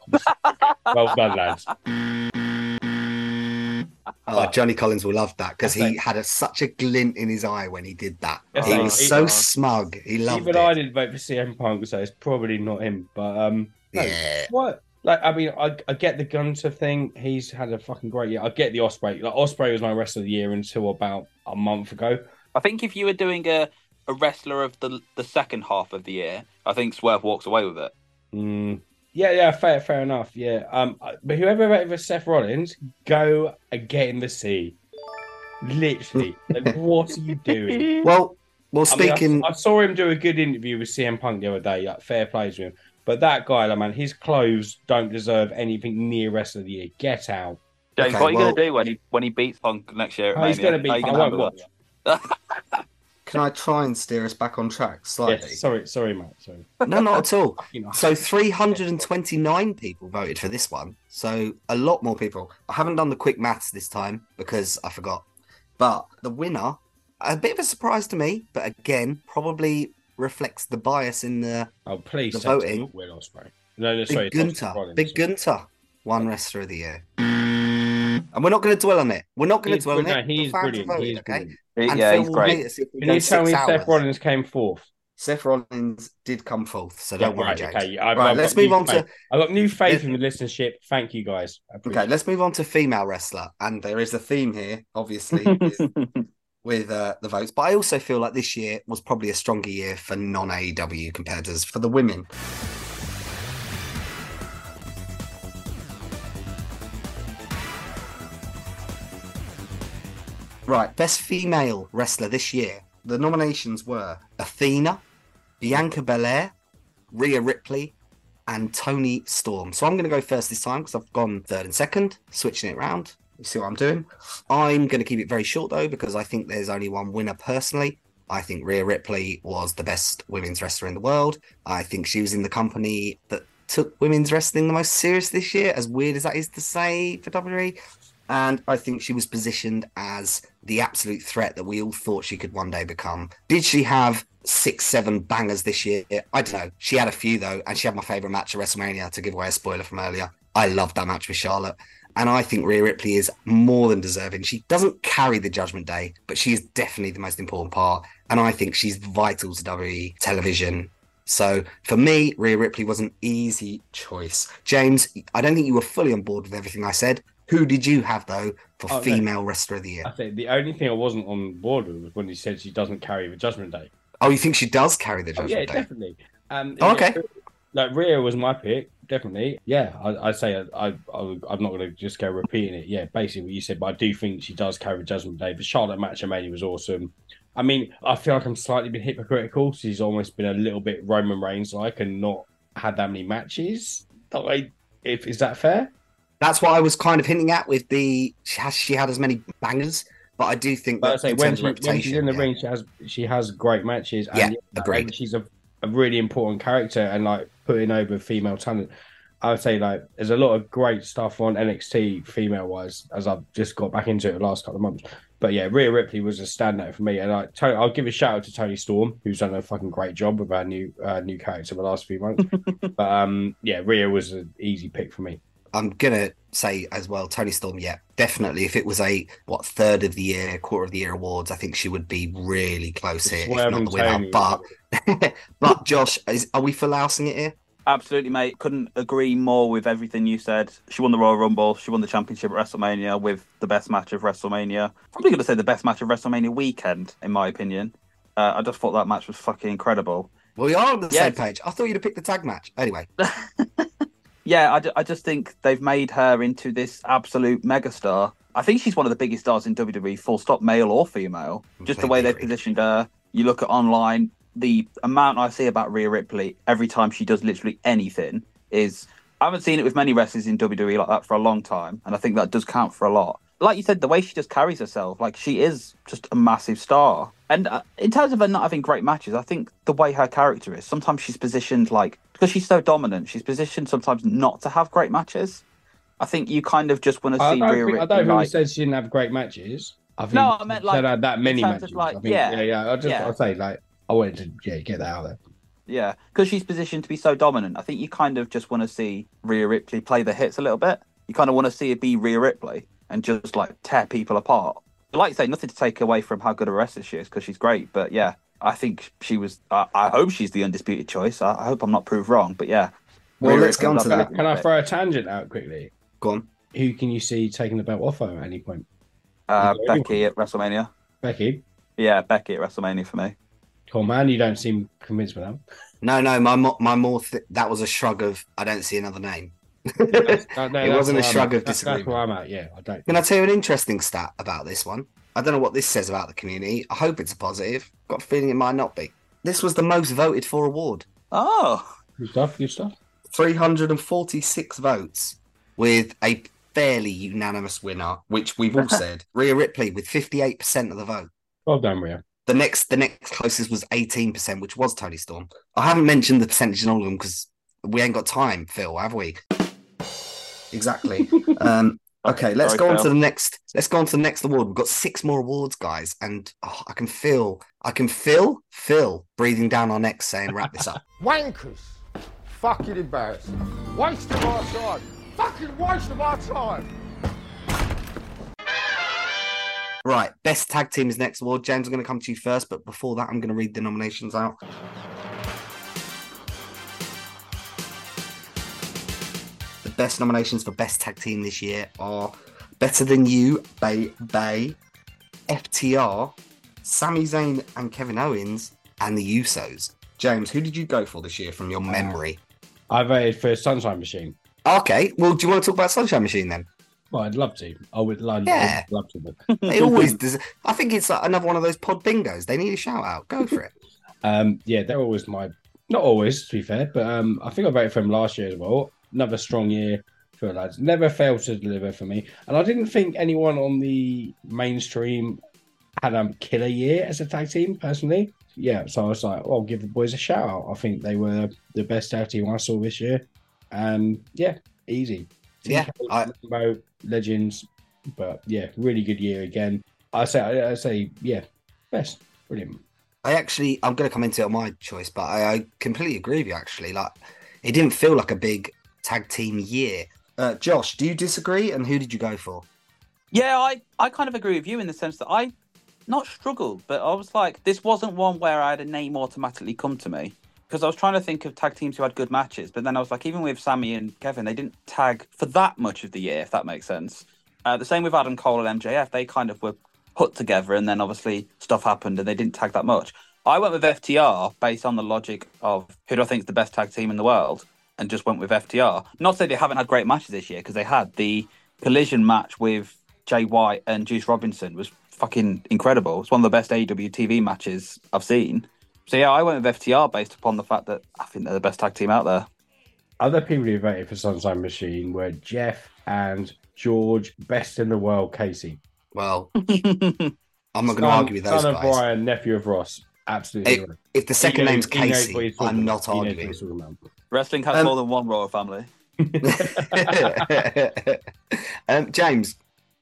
well done, lads. Oh, Johnny Collins will love that because he That's had a, such a glint in his eye when he did that. That's he was he- so smug. He loved Even it. I didn't vote for CM Punk, so it's probably not him. But um, no, Yeah. what? Like, I mean, I, I get the Gunther thing. He's had a fucking great year. I get the Ospreay. Like, Ospreay was my wrestler of the year until about a month ago. I think if you were doing a, a wrestler of the the second half of the year, I think Swerve walks away with it. Mm, yeah, yeah, fair, fair enough. Yeah. Um, but whoever voted for Seth Rollins, go and get in the sea. Literally, like, what are you doing? Well, well, I mean, I- speaking. I, saw him do a good interview with CM Punk the other day. Like, fair plays to him. But that guy, like, man, his clothes don't deserve anything near rest of the year. Get out. James, Okay, what are you well- going to do when he when he beats Punk next year? At Oh, he's Mania? going to be. How you I won't watch. Can I try and steer us back on track slightly? Yes, sorry, sorry, Matt. Sorry. No, not at all. So 329 people voted for this one. So a lot more people. I haven't done the quick maths this time because I forgot. But the winner, a bit of a surprise to me, but again, probably reflects the bias in the oh, please. the voting. Will Ospreay. No, no, sorry. Big Gunther. Big Gunther won wrestler of the year. And we're not going to dwell on it. We're not going to dwell on no, it. He's brilliant. voted, He's okay? brilliant. And yeah, Phil he's great. hate us if we Can you tell me six Seth. Rollins came fourth? Seth Rollins did come fourth, so don't worry, right, James. okay. I've, Right, I've let's move new on to. I've got new faith Let's- in the listenership. Thank you, guys. Okay, appreciate let's move on to female wrestler, and there is a theme here, obviously, with, with uh, the votes. But I also feel like this year was probably a stronger year for non AEW competitors for the women. Right, best female wrestler this year. The nominations were Athena, Bianca Belair, Rhea Ripley, and Toni Storm. So I'm going to go first this time because I've gone third and second, switching it round. You see what I'm doing? I'm going to keep it very short though because I think there's only one winner personally. I think Rhea Ripley was the best women's wrestler in the world. I think she was in the company that took women's wrestling the most serious this year, as weird as that is to say for WWE. And I think she was positioned as the absolute threat that we all thought she could one day become. Did she have six, seven bangers this year? I don't know. She had a few though, and she had my favorite match at WrestleMania to give away a spoiler from earlier. I loved that match with Charlotte. And I think Rhea Ripley is more than deserving. She doesn't carry the Judgment Day, but she is definitely the most important part. And I think she's vital to WWE television. So for me, Rhea Ripley was an easy choice. James, I don't think you were fully on board with everything I said. Who did you have though for Oh, no. female wrestler of the year? I think the only thing I wasn't on board with was when he said she doesn't carry the Judgment Day. Oh, you think she does carry the Oh, Judgment yeah, Day? Yeah, definitely. Um, Oh, okay. Like Rhea was my pick, definitely. Yeah, I, I'd say I, I, I, I'm not going to just go repeating it. Yeah, basically what you said, but I do think she does carry Judgment Day. The Charlotte match at Mania was awesome. I mean, I feel like I'm slightly been hypocritical. She's almost been a little bit Roman Reigns like and not had that many matches. That Like, if is that fair? That's what I was kind of hinting at with the she has she had as many bangers, but I do think that say when, she, when she's in the reputation, ring, she has she has great matches. Yeah, and, agreed. and she's a, a really important character and like putting over female talent. I would say like there's a lot of great stuff on NXT female wise as I've just got back into it the last couple of months. But yeah, Rhea Ripley was a standout for me, and I I'll give a shout out to Toni Storm who's done a fucking great job with our new uh, new character the last few months. but um, yeah, Rhea was an easy pick for me. I'm gonna say as well, Toni Storm. Yeah, definitely. If it was a what third of the year, quarter of the year awards, I think she would be really close here, if not the winner. But but Josh, is, are we for lousing it here? Absolutely, mate. Couldn't agree more with everything you said. She won the Royal Rumble. She won the championship at WrestleMania with the best match of WrestleMania. Probably going to say the best match of WrestleMania weekend, in my opinion. Uh, I just thought that match was fucking incredible. Well, we are on the Yeah. same page. I thought you'd have picked the tag match. Anyway, Yeah, I, I just think they've made her into this absolute megastar. I think she's one of the biggest stars in WWE, full stop, male or female. Just the way they've positioned her. You look at online, the amount I see about Rhea Ripley every time she does literally anything is. I haven't seen it with many wrestlers in WWE like that for a long time, and I think that does count for a lot. Like you said, the way she just carries herself, like she is just a massive star. And uh, in terms of her not having great matches, I think the way her character is, sometimes she's positioned like because she's so dominant, she's positioned sometimes not to have great matches. I think you kind of just want to I see Rhea think, I don't think like, said she didn't have great matches. I think No, I meant, like, had that many matches. like, I think, yeah. yeah, yeah. I just Yeah. I'll say like I wanted to yeah get that out there. yeah, because she's positioned to be so dominant. I think you kind of just want to see Rhea Ripley play the hits a little bit. You kind of want to see it be Rhea Ripley and just like tear people apart. Like you say, nothing to take away from how good a wrestler she is because she's great. But yeah, I think she was. I, I hope she's the undisputed choice. I, I hope I'm not proved wrong. But yeah. Well, Rhea let's get on to that. Can I throw a tangent out quickly? go on. Who can you see taking the belt off her at any point? Uh, Yeah. Becky at WrestleMania. Becky, Yeah, Becky at WrestleMania for me. come on, man, you don't seem convinced with that. No, no, my mo- my more th- that was a shrug of I don't see another name. That- no, It wasn't a where I'm shrug of That's- disagreement. That's where I'm at. Yeah, I don't. Can I tell you an interesting stat about this one? I don't know what this says about the community. I hope it's a positive. Got a feeling it might not be. This was the most voted for award. Oh, Good stuff. Good stuff. 346 votes with a fairly unanimous winner, which we've all said. Rhea Ripley with 58% of the vote. Well done, Rhea. The next the next closest was 18%, which was Toni Storm. I haven't mentioned the percentage in all of them because we ain't got time, Phil, have we? Exactly. um, okay, let's Sorry, go on to the next. Let's go on to the next award. We've got six more awards, guys, and oh, I can feel, I can feel Phil breathing down our necks, saying, "Wrap this up." Wankers. Fucking embarrassing. Waste of our time. Fucking waste of our time. Right, best tag team is next award. James, I'm going to come to you first, but before that, I'm going to read the nominations out. The best nominations for best tag team this year are Better Than You, Bay Bay, FTR, Sami Zayn and Kevin Owens, and the Usos. James, who did you go for this year from your memory? I voted for Sunshine Machine. Okay, well, do you want to talk about Sunshine Machine then? Well, I'd love to. I would love, Yeah. I'd love to. They always. Des- I think it's like another one of those pod bingos. They need a shout out. Go for it. um, yeah, they're always my. Not always, to be fair, but um, I think I voted for them last year as well. Another strong year for the lads. Never failed to deliver for me, and I didn't think anyone on the mainstream had a killer year as a tag team personally. Yeah, so I was like, well, I'll give the boys a shout out. I think they were the best tag team I saw this year, and yeah, easy. Yeah, I- Limbo, legends, but yeah, really good year again. I say, I, I say, yeah, best, brilliant. I actually, I'm going to come into it on my choice, but I, I completely agree with you. Actually, like it didn't feel like a big tag team year. Uh, Josh, do you disagree? And who did you go for? Yeah, I, I kind of agree with you in the sense that I not struggled, but I was like, this wasn't one where I had a name automatically come to me. Because I was trying to think of tag teams who had good matches, but then I was like, even with Sami and Kevin, they didn't tag for that much of the year, if that makes sense. Uh, the same with Adam Cole and MJF, they kind of were put together, and then obviously stuff happened and they didn't tag that much. I went with FTR based on the logic of who do I think is the best tag team in the world, and just went with FTR. Not to say they haven't had great matches this year, because they had the collision match with Jay White and Juice Robinson was fucking incredible. It's one of the best AEW TV matches I've seen. So yeah, I went with FTR based upon the fact that I think they're the best tag team out there. Other people who voted for Sunshine Machine were Jeff and George, best in the world, Casey. Well, I'm not going to argue with those son of. Brian, nephew of Ross. Absolutely. If, if the second He name's knows- Casey, what he's talking I'm not He knows what arguing. He's talking about. Wrestling has Um, more than one royal family. um, James,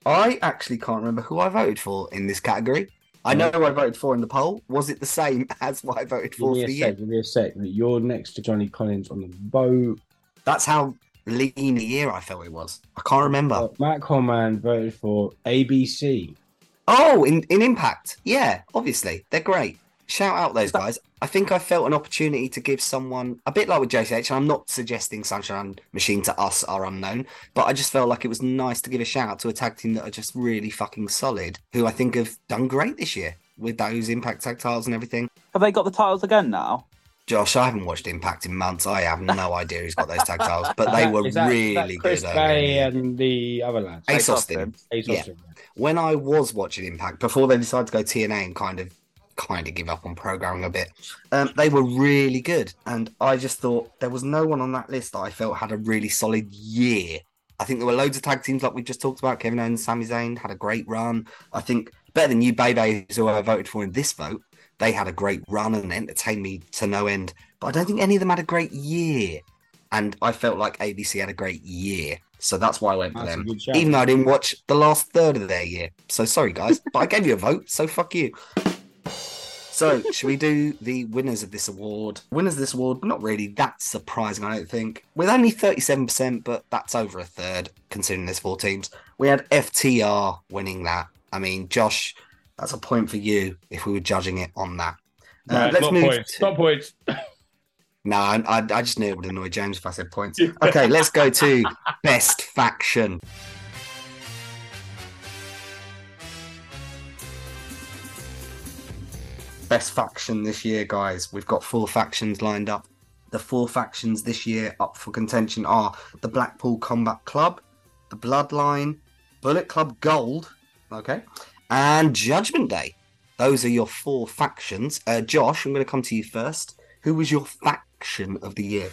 I actually can't remember who I voted for in this category. I know who I voted for in the poll. Was it the same as what I voted for for a the. Give me a sec. You're next to Johnny Collins on the vote. That's how lean a year I felt it was. I can't remember. Uh, Matt Coleman voted for ABC. Oh, in, in Impact. Yeah, obviously. They're great. Shout out those guys. I think I felt an opportunity to give someone a bit like with JCH, and I'm not suggesting Sunshine Machine to us are unknown, but I just felt like it was nice to give a shout out to a tag team that are just really fucking solid, who I think have done great this year with those Impact tag titles and everything. Have they got the titles again now? Josh, I haven't watched Impact in months. I have no idea who's got those tag titles, but they were that- really that good. Chris Bey and the other lads. Ace Ace Austin. Austin. Ace yeah. When I was watching Impact before they decided to go TNA and kind of kind of give up on programming a bit, um, they were really good, and I just thought there was no one on that list that I felt had a really solid year. I think there were loads of tag teams like we just talked about. Kevin Owens, Sami Zayn had a great run. I think better than you, Bay Bay, who I voted for in this vote. They had a great run and entertained me to no end. But I don't think any of them had a great year. And I felt like ABC had a great year. So that's why I went for That's them. Even though I didn't watch the last third of their year. So sorry, guys. but I gave you a vote. So fuck you. So, should we do the winners of this award? Winners of this award, not really that surprising, I don't think. With only 37%, but that's over a third, considering there's four teams. We had FTR winning that. I mean, Josh, that's a point for you if we were judging it on that. Uh, Right, let's not move. points. to- Not points. No, I, I I just knew it would annoy James if I said points. Okay, let's go to best faction. Best faction this year, guys. We've got four factions lined up. The four factions this year up for contention are the Blackpool Combat Club, the Bloodline, Bullet Club Gold, okay, and Judgment Day. Those are your four factions. Uh, Josh, I'm going to come to you first. Who was your faction of the year?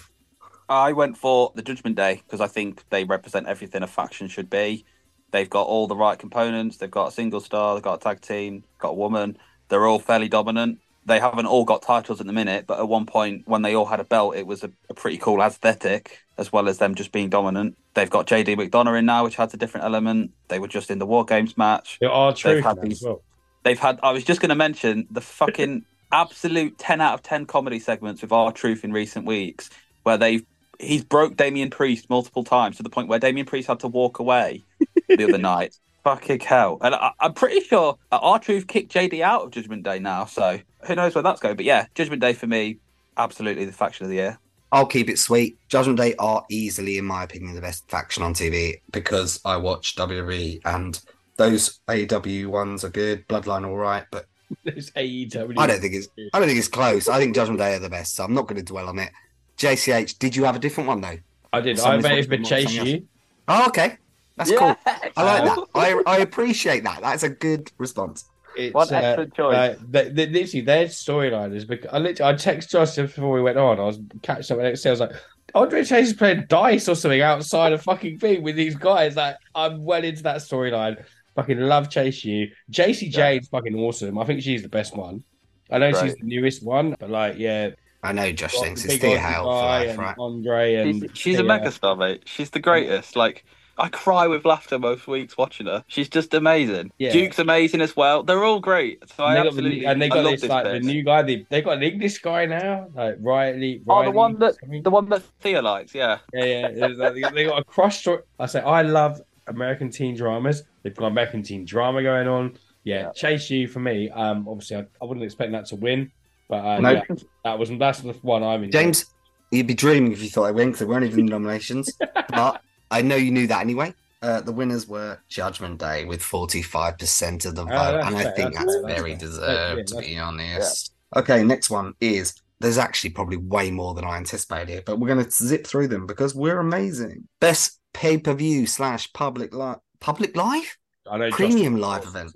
I went for the Judgment Day because I think they represent everything a faction should be. They've got all the right components. They've got a single star. They've got a tag team. Got a woman. They're all fairly dominant. They haven't all got titles at the minute, but at one point when they all had a belt, it was a, a pretty cool aesthetic, as well as them just being dominant. They've got JD McDonagh in now, which has a different element. They were just in the War Games match. There are They've truth had these- well. They've had. I was just going to mention the fucking absolute ten out of ten comedy segments with R-Truth in recent weeks, where they've he's broke Damien Priest multiple times to the point where Damien Priest had to walk away the other night. Fucking hell! And I, I'm pretty sure uh, R-Truth kicked JD out of Judgment Day now, so who knows where that's going? But yeah, Judgment Day for me, absolutely the faction of the year. I'll keep it sweet. Judgment Day are easily, in my opinion, the best faction on TV because I watch WWE and those AEW ones are good. Bloodline, all right, but There's AEW. I don't think it's. I don't think it's close. I think Judgment Day are the best, so I'm not going to dwell on it. JCH, did you have a different one though? I did. I Somebody's voted for watching Chase something U. Oh, okay. That's Yeah. cool. I like that. I I appreciate that. That's a good response. It's, What uh, excellent choice. uh, they, they, literally, their storyline is because I literally I texted Josh before we went on. I was catching up with next day. I was like, Andre Chase is playing dice or something outside a fucking thing with these guys. Like, I'm well into that storyline. Fucking love Chase U. Jacy Jayne's fucking awesome. I think she's the best one. I know she's the newest one, but like, yeah, I know Josh thinks it's big Thea Aussie Hail for life, and right? Andre and She's, she's a megastar, mate. She's the greatest. Like, I cry with laughter most weeks watching her. She's just amazing. Yeah. Duke's amazing as well. They're all great. So I And they, got the, absolutely and they I got love this, this like pick. the new guy. They they got an English guy now, like Riley. Oh, the one that something. the one that Thea likes. Yeah. Yeah, yeah. Like- They got, a cross. I say I love American teen dramas. They've got American teen drama going on. Yeah, Yeah. Chase U for me. Um, obviously I, I wouldn't expect that to win, but uh, No. yeah, that was that's the one I'm in. James, you'd be dreaming if you thought I win because they weren't even nominations. but I know you knew that anyway. Uh, the winners were Judgment Day with 45% of the vote, Oh, and I fair, think that's that's, very fair. deserved, Yeah, to be honest. Okay, next one is there's actually probably way more than I anticipated, here, but we're going to zip through them because we're amazing. Best pay per view slash public live public live I know premium Justin- live event.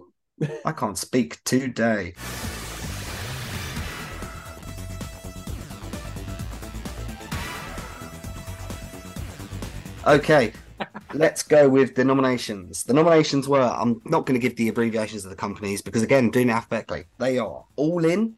I can't speak today. Okay, let's go with the nominations. The nominations were I'm not going to give the abbreviations of the companies because, again, do alphabetically. They are All In.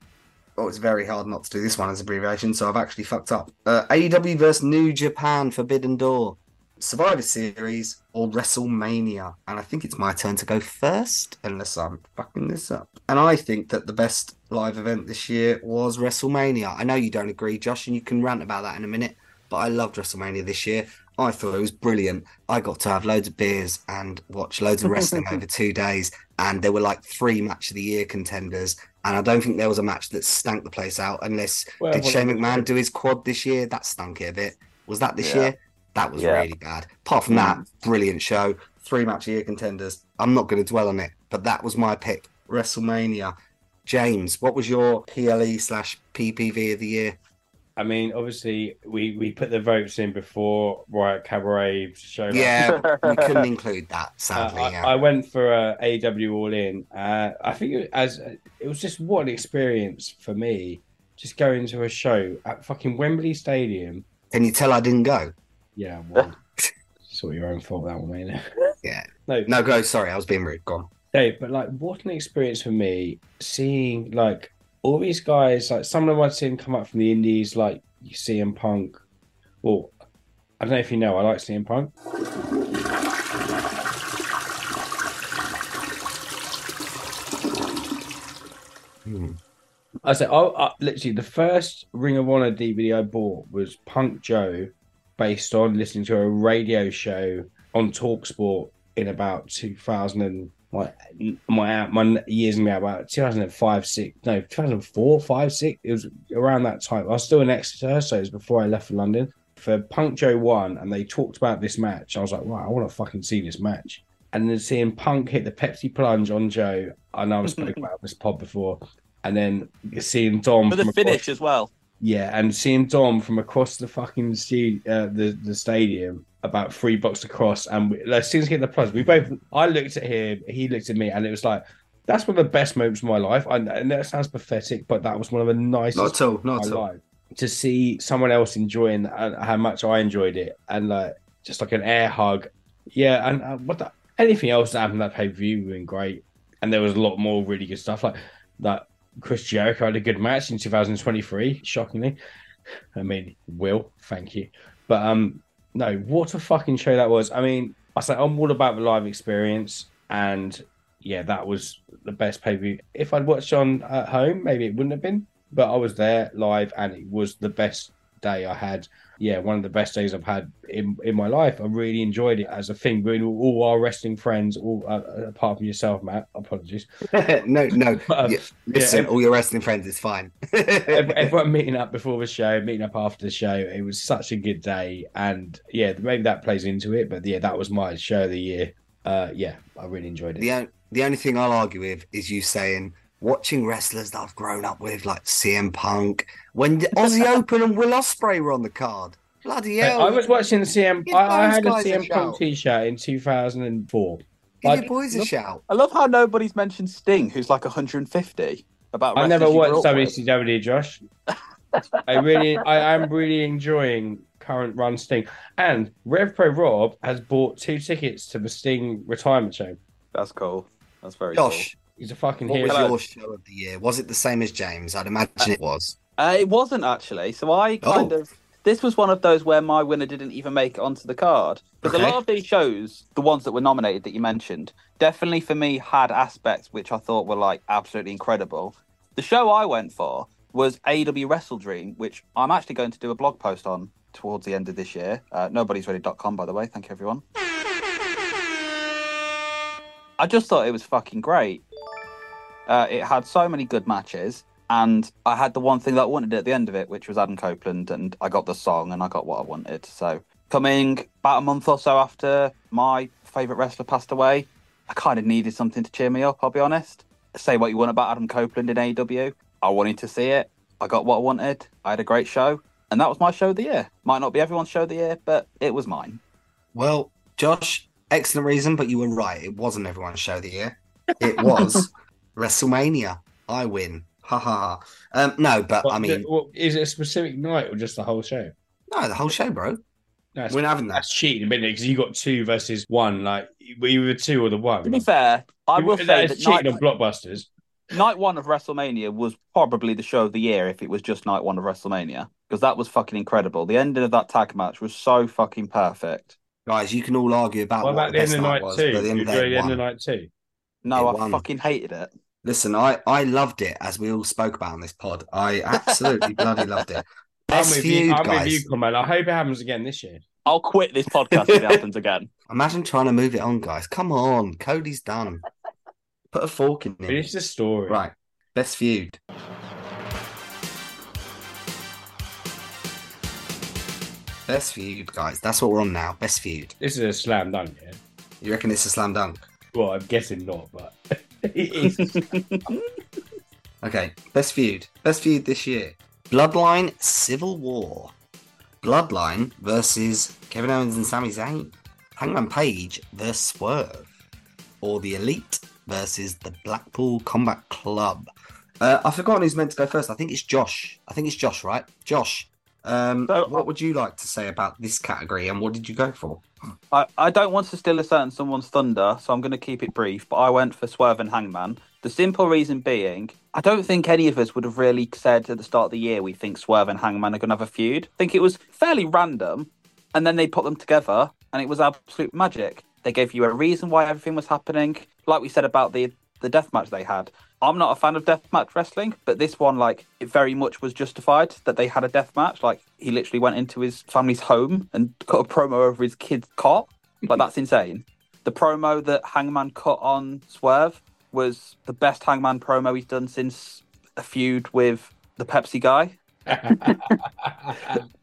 Oh, it's very hard not to do this one as abbreviation, so I've actually fucked up. Uh, AEW versus New Japan Forbidden Door, Survivor Series, or WrestleMania. And I think it's my turn to go first, unless I'm fucking this up. And I think that the best live event this year was WrestleMania. I know you don't agree, Josh, and you can rant about that in a minute, but I loved WrestleMania this year. I thought it was brilliant. I got to have loads of beers and watch loads of wrestling over two days, and there were like three match of the year contenders. And I don't think there was a match that stank the place out unless Well, did well, Shane McMahon do his quad this year? That stunk it a bit. Was that this Yeah. year? That was Yeah. really bad. Apart from that, mm. brilliant show. Three match of the year contenders. I'm not going to dwell on it, but that was my pick. WrestleMania. James, what was your PLE slash PPV of the year? I mean, obviously we we put the votes in before Riot Cabaret show. Yeah, we couldn't include that, Uh, sadly. I, yeah. I went for uh, AW All In. Uh, I think it, as it was just what an experience for me, just going to a show at fucking Wembley Stadium. Can you tell I didn't go? Yeah, well, sort of your own fault that one, mate. Yeah. No, No, go. Sorry, I was being rude. Go on. no, but like, what an experience for me seeing like all these guys. Like some of them I'd seen come up from the Indies, like you CM Punk. Well, I don't know if you know, I like CM Punk. Hmm. I said, oh, uh, literally, the first Ring of Honor DVD I bought was Punk Joe, based on listening to a radio show on Talksport in about 2000 and like my my years in about 2005, six, no, 2004, five, six. It was around that time. I was still in Exeter, so it was before I left for London. For Punk Joe one and they talked about this match. I was like, wow, I want to fucking see this match. And then seeing Punk hit the Pepsi plunge on Joe, I know I've spoken about this pod before. And then seeing Dom For the across- finish as well. Yeah, and seeing Dom from across the fucking stu- uh, the the stadium about three blocks across, and we, as soon as he hit the plus, we both. I looked at him, he looked at me, and it was like that's one of the best moments of my life. I, and that sounds pathetic, but that was one of the nicest Not at all. Not my at all. life to see someone else enjoying uh, how much I enjoyed it, and like just like an air hug. Yeah, and uh, what the, anything else that happened that pay per view been great, and there was a lot more really good stuff like that. Chris Jericho had a good match in 2023, shockingly. I mean, Will, thank you, but um, no, what a fucking show that was. I mean, I say I'm all about the live experience, and yeah, that was the best pay per view. If I'd watched on at home, maybe it wouldn't have been but I was there live and it was the best day I had. Yeah, one of the best days I've had in, in my life. I really enjoyed it as a thing. With all, our wrestling friends, all uh, apart from yourself, Matt. Apologies. no, no. Um, listen, yeah, all your wrestling friends is fine. Everyone meeting up before the show, meeting up after the show. It was such a good day, and yeah, maybe that plays into it. But yeah, that was my show of the year. Uh, yeah, I really enjoyed it. the, the only thing I'll argue with is you saying watching wrestlers that I've grown up with, like CM Punk, when the Aussie Open and Will Ospreay were on the card. Bloody I, hell! I was watching the CM. Give I, I had a guys a CM Punk shout. T-shirt in 2004. Give like- your boys a shout. I love how nobody's mentioned Sting, who's like 150. About I never watched grew up with. WCW, Josh. I really, I am really enjoying current run Sting, and Rev Pro Rob has bought two tickets to the Sting retirement show. That's cool. That's very Josh, He's a fucking what hero. was your show of the year? Was it the same as James? I'd imagine it was. Uh, it wasn't actually. So I kind Oh. of. This was one of those where my winner didn't even make it onto the card. Because Okay. a lot of these shows, the ones that were nominated that you mentioned, definitely for me had aspects which I thought were like absolutely incredible. The show I went for was AW WrestleDream, which I'm actually going to do a blog post on towards the end of this year. Uh, nobodysready.com, by the way. Thank you, everyone. I just thought it was fucking great. Uh, it had so many good matches, and I had the one thing that I wanted at the end of it, which was Adam Copeland, and I got the song and I got what I wanted. So, coming about a month or so after my favourite wrestler passed away, I kind of needed something to cheer me up, I'll be honest. Say what you want about Adam Copeland in AEW. I wanted to see it. I got what I wanted. I had a great show, and that was my show of the year. Might not be everyone's show of the year, but it was mine. Well, Josh, excellent reason, but you were right. It wasn't everyone's show of the year. It was WrestleMania. I win. Ha ha ha. Um, no, but What, I mean, what, is it a specific night or just the whole show? no, the whole show, bro. No, We're not having that. that's cheating, isn't it? Because you got two versus one. Like, were you the two or the one? To be fair, I will that say that cheating night, on blockbusters. night one of WrestleMania was probably the show of the year if it was just night one of WrestleMania because that was fucking incredible. The ending of that tag match was so fucking perfect. Guys, you can all argue about What what, about the the best end of night night was, two? but the end of the enjoyed day, the it end of night two. No, It I won. fucking hated it. Listen, I, I loved it as we all spoke about on this pod. I absolutely bloody loved it. I'm Best with feud, you. I'm guys. with you, Command. I hope it happens again this year. I'll quit this podcast if it happens again. Imagine trying to move it on, guys. Come on, Cody's done. Put a fork in it. Finish the story. Right, best feud. Best feud, guys. That's what we're on now. Best feud. This is a slam dunk, yeah? You reckon it's a slam dunk? Well, I'm guessing not, but. Okay, best feud. Best feud this year. Bloodline Civil War. Bloodline versus Kevin Owens and Sami Zayn. Hangman Page versus Swerve. Or the Elite versus the Blackpool Combat Club. Uh, I've forgotten who's meant to go first. I think it's Josh. I think it's Josh, right? Josh, um, So- what would you like to say about this category and what did you go for? I, I don't want to steal a certain someone's thunder, so I'm going to keep it brief. But I went for Swerve and Hangman. The simple reason being, I don't think any of us would have really said at the start of the year we think Swerve and Hangman are going to have a feud. I think it was fairly random, and then they put them together, and it was absolute magic. They gave you a reason why everything was happening, like we said about the the death match they had. I'm not a fan of deathmatch wrestling, but this one, like, it very much was justified that they had a death match. Like, he literally went into his family's home and cut a promo over his kid's cot. Like, that's insane. The promo that Hangman cut on Swerve was the best Hangman promo he's done since a feud with the Pepsi guy.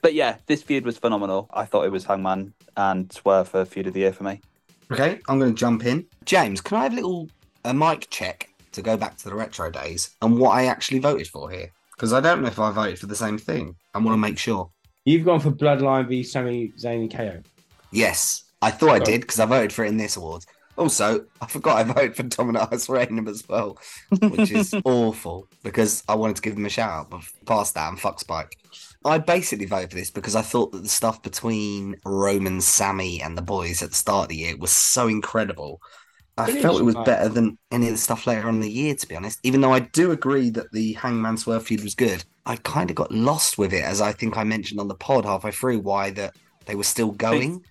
But yeah, this feud was phenomenal. I thought it was Hangman and Swerve for feud of the year for me. Okay, I'm going to jump in. James, can I have a little a mic check to go back to the retro days and what I actually voted for here? Because I don't know if I voted for the same thing. I want to make sure. You've gone for Bloodline v Sami Zayn and KO. Yes, I thought I did because I voted for it in this award. Also, I forgot I voted for Dominic Rainham as well, which is awful because I wanted to give him a shout out, but past that and fuck Spike. I basically voted for this because I thought that the stuff between Roman, Sami, and the boys at the start of the year was so incredible. I It felt it was like- better than any of the stuff later on in the year, to be honest. Even though I do agree that the Hangman Swerve feud was good, I kind of got lost with it, as I think I mentioned on the pod halfway through, why that they were still going.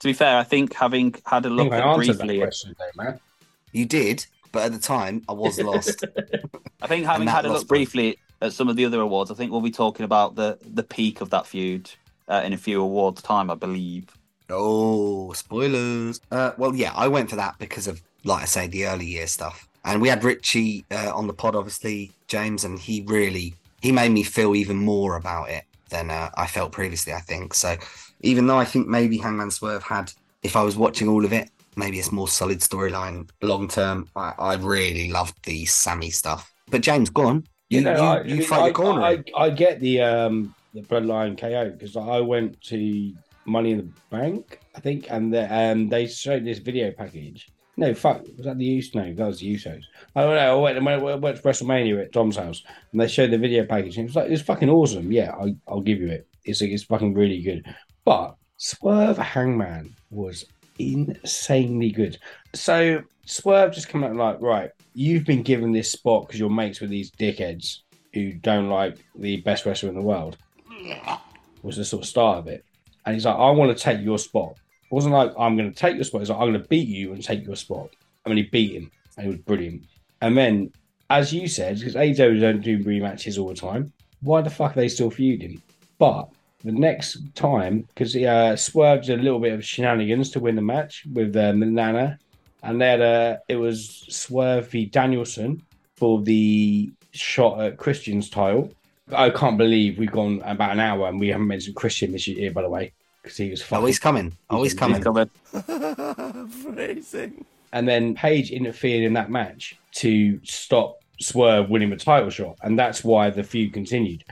To be fair, I think having had a look think I at answered that briefly, question, though, man. You did, but at the time I was lost. I think having had a look briefly at some of the other awards, I think we'll be talking about the the peak of that feud uh, in a few awards time, I believe. oh, spoilers. Uh, well, yeah, I went for that because of, like I say, the early year stuff. And we had Richie uh, on the pod, obviously, James, and he really he made me feel even more about it than uh, I felt previously. I think so. Even though I think maybe Hangman Swerve had, if I was watching all of it, maybe it's more solid storyline long term. I, I really loved the Sami stuff. But James, go on. You, know, you, I, you I mean, fight the corner. I, I get the um the Bloodline KO because I went to Money in the Bank, I think, and the, um, they showed this video package. No, fuck, was that the Usos? No, that was the Usos. I don't know. I went, I went, went to WrestleMania at Tom's house, and they showed the video package, and it was like, it's fucking awesome. Yeah, I, I'll give you it. It's it's fucking really good. But Swerve Hangman was insanely good. So Swerve just come out like, right, you've been given this spot because you're mates with these dickheads who don't like the best wrestler in the world. Was the sort of start of it. And he's like, I want to take your spot. It wasn't like I'm going to take your spot. It's like I'm going to beat you and take your spot. I mean, he beat him, and it was brilliant. And then, as you said, because AEW don't do rematches all the time, why the fuck are they still feuding? But the next time, because uh, swerved a little bit of shenanigans to win the match with uh, Nana, and a, it was Swerve v Danielson for the shot at Christian's title. I can't believe we've gone about an hour and we haven't mentioned Christian this year, by the way, because he was Oh, fucking he's coming. Oh, he's coming. He's coming. Phrasing. and then Page interfered in that match to stop Swerve winning the title shot, and that's why the feud continued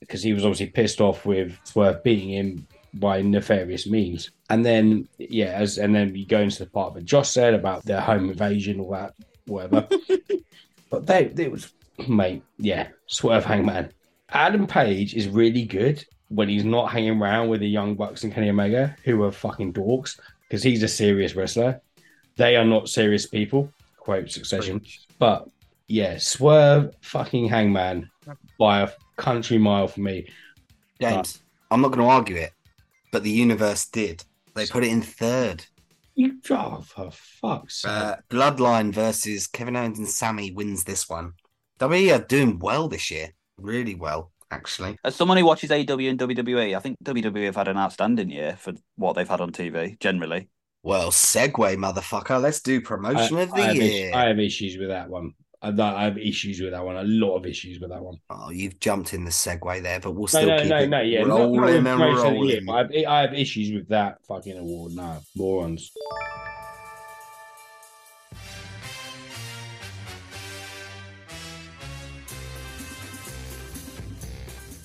because he was obviously pissed off with Swerve beating him by nefarious means. And then, yeah, as and then we go into the part that Josh said about their home invasion, all that, whatever. but they, it was, mate, yeah, Swerve Hangman. Adam Page is really good when he's not hanging around with the Young Bucks and Kenny Omega, who are fucking dorks, because he's a serious wrestler. They are not serious people. Quote Succession. But yeah, Swerve fucking Hangman by a country mile for me. James, I'm not going to argue it, but the universe did. They put it in third. You oh, for fuck's sake. Uh, Bloodline versus Kevin Owens and Sami wins this one. WWE are doing well this year, really well, actually. As someone who watches AEW and WWE, I think WWE have had an outstanding year for what they've had on TV generally. Well, segue, motherfucker. Let's do promotion of the I have, is- year. I have issues with that one. I, I have issues with that one. A lot of issues with that one. Oh, you've jumped in the segue there, but we'll still no, keep no, it no. Yeah, not, not rolling and promotion of the year, rolling. I have, I have issues with that fucking award. No, morons.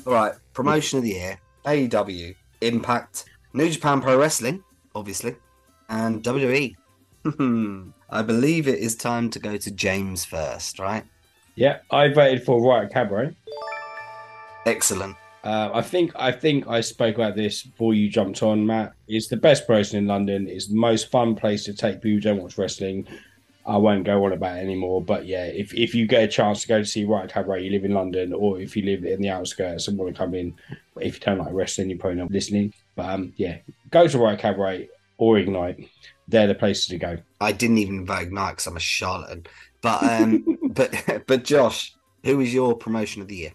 All right, promotion of the year: AEW, Impact, New Japan Pro Wrestling, obviously, and WWE. I believe it is time to go to James first, right? Yeah, I voted for Riot Cabaret. Excellent. Uh, I think I think I spoke about this before you jumped on, Matt. It's the best person in London. It's the most fun place to take people who don't watch wrestling. I won't go on about it anymore. But yeah, if, if you get a chance to go to see Riot Cabaret, you live in London, or if you live in the outskirts and want to come in, if you don't like wrestling, you're probably not listening. But um, yeah, go to Riot Cabaret or Ignite. They're the places to go. I didn't even vote Ignite because I'm a charlatan. But um, but but Josh, who was your promotion of the year?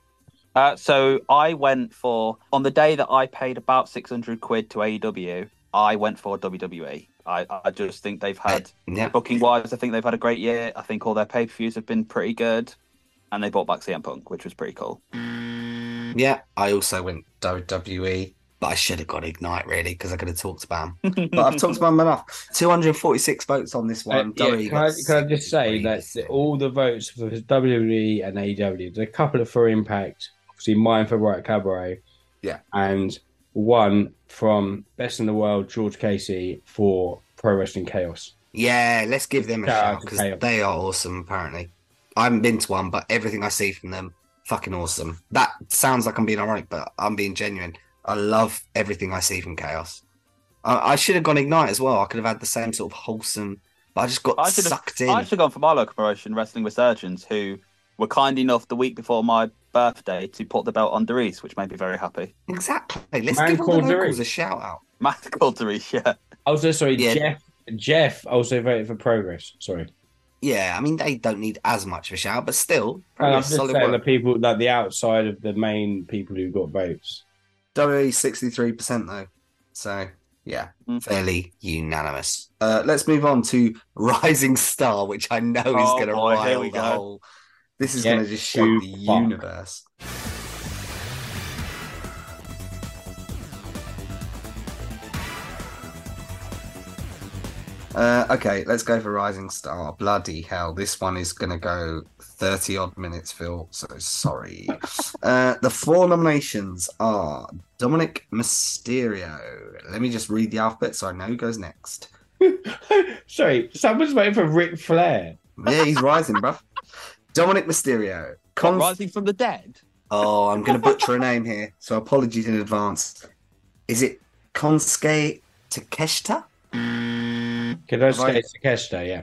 Uh, so I went for on the day that I paid about six hundred quid to AEW. I went for WWE. I, I just think they've had Yeah, booking wise. I think they've had a great year. I think all their pay per views have been pretty good, and they brought back CM Punk, which was pretty cool. yeah. I also went WWE, but I should have got Ignite really because I could have talked about him. But I've talked about him enough. 246 votes on this Uh, one. yeah, can, I, can I just say that all the votes for WWE and AEW, there's a couple of for Impact, obviously mine for Riot Cabaret, Yeah. and one from Best in the World, George Casey for Pro Wrestling Chaos. Yeah, let's give them a Shout shout because they are awesome. Apparently, I haven't been to one, but everything I see from them, fucking awesome. That sounds like I'm being ironic, but I'm being genuine. I love everything I see from Chaos. I, I should have gone Ignite as well. I could have had the same sort of wholesome, but I just got I should have- sucked in. I should have gone for my local promotion, Wrestling Resurgence, who were kind enough the week before my birthday to put the belt on Derice, which made me very happy. Exactly. Let's Man give all the called locals Derice. a shout out. Matt called Derice, yeah. Also, sorry, Yeah. Jeff. Jeff also voted for Progress. Sorry, Yeah, I mean they don't need as much of a shout, but still, and I'm just solid saying the work. people like the outside of the main people who got votes. WWE sixty three percent though, so yeah, Mm. fairly unanimous. Uh, let's move on to Rising Star, which I know is Oh, going to boy, here rile we the go. whole. This is going to just shock to the fuck. universe. Uh, okay, let's go for Rising Star. Bloody hell, this one is going to go 30 odd minutes, Phil. So sorry. uh, the four nominations are Dominik Mysterio. Let me just read the alphabet so I know who goes next. Sorry, someone's waiting for Ric Flair. Yeah, he's rising, bruv. Dominik Mysterio. Con- Rising from the dead. oh, I'm going to butcher a name here, so apologies in advance. Is it Konsuke Takeshita? Konosuke Takeshita, yeah.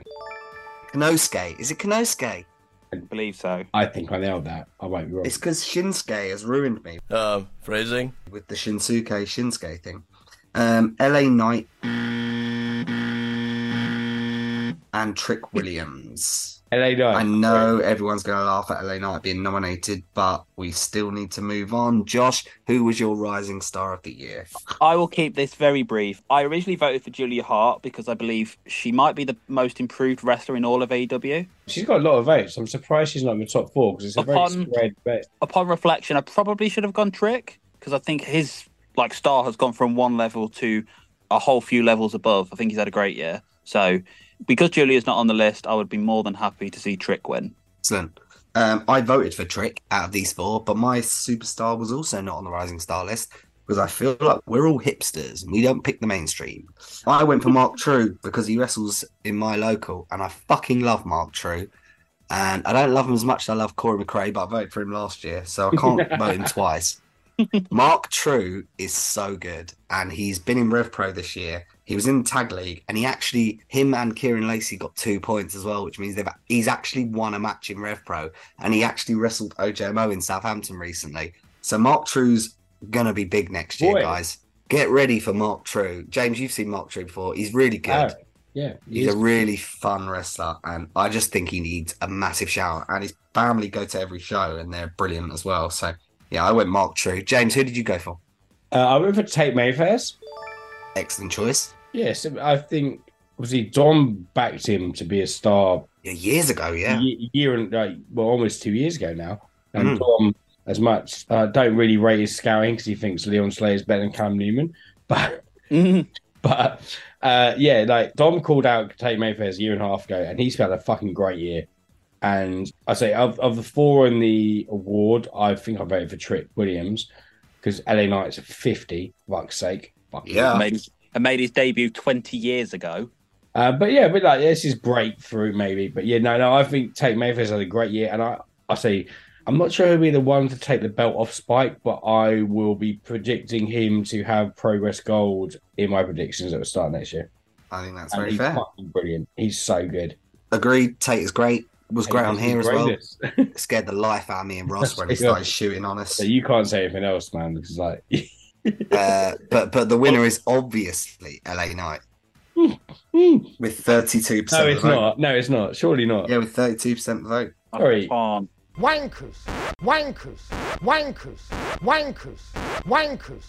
Konosuke. Is it Konosuke? I believe so. I think I nailed that. I won't be wrong. It's because Shinsuke has ruined me Uh, phrasing. with the Shinsuke Shinsuke thing. Um, LA Knight and Trick Williams. LA Knight. I know everyone's going to laugh at LA Knight being nominated, but we still need to move on. Josh, who was your rising star of the year? I will keep this very brief. I originally voted for Julia Hart because I believe she might be the most improved wrestler in all of AEW. She's got a lot of votes. I'm surprised she's not in the top four because it's a very spread bet. Upon reflection, I probably should have gone Trick because I think his like star has gone from one level to a whole few levels above. I think he's had a great year. So because Julia's not on the list, I would be more than happy to see Trick win. Excellent. Um, I voted for Trick out of these four, but my superstar was also not on the rising star list because I feel like we're all hipsters and we don't pick the mainstream. I went for Mark True because he wrestles in my local, and I fucking love Mark True. And I don't love him as much as I love Corey McRae, but I voted for him last year, so I can't vote him twice. Mark True is so good, and he's been in Rev Pro this year. He was in the tag league, and he actually, him and Kieran Lacey got two points as well, which means they've he's actually won a match in Rev Pro, and he actually wrestled OJMO in Southampton recently. So Mark True's gonna be big next year, Boy. guys. Get ready for Mark True. James, you've seen Mark True before. He's really good. Oh, yeah. He's a really fun wrestler, and I just think he needs a massive shout. And his family go to every show, and they're brilliant as well. So, yeah, I went Mark True. James, who did you go for? Uh, I went for Tate Mayfairs. Excellent choice. Yes, I think obviously Dom backed him to be a star Yeah, years ago, yeah. a ye- year and like well almost two years ago now. Mm. And Dom, as much uh, don't really rate his scouting because he thinks Leon Slater is better than Cam Newman, but but uh, yeah, like Dom called out Tate Mayfair's a year and a half ago, and he's had a fucking great year. And I say of, of the four in the award, I think I voted for Trick Williams because LA Knight's at fifty. Fuck's sake, Fuck Yeah. made his, and made his debut 20 years ago. Uh, but yeah, but like this is breakthrough maybe. But yeah, no, no, I think Tate Mayfair's had a great year, and I, I say I'm not sure he'll be the one to take the belt off Spike, but I will be predicting him to have Progress Gold in my predictions at the start next year. I think that's And very he's fair. fucking brilliant. He's so good. Agreed. Tate is great. Was great on here as well. Scared the life out of me and Ross when he started shooting on us. so you can't say anything else, man, because like Uh, but but the winner is obviously LA Knight with thirty two percent. no, percent. it's not. No, it's not. Surely not. Yeah, with 32 percent vote. I Sorry. can't. Wankers, wankers, wankers, wankers, wankers,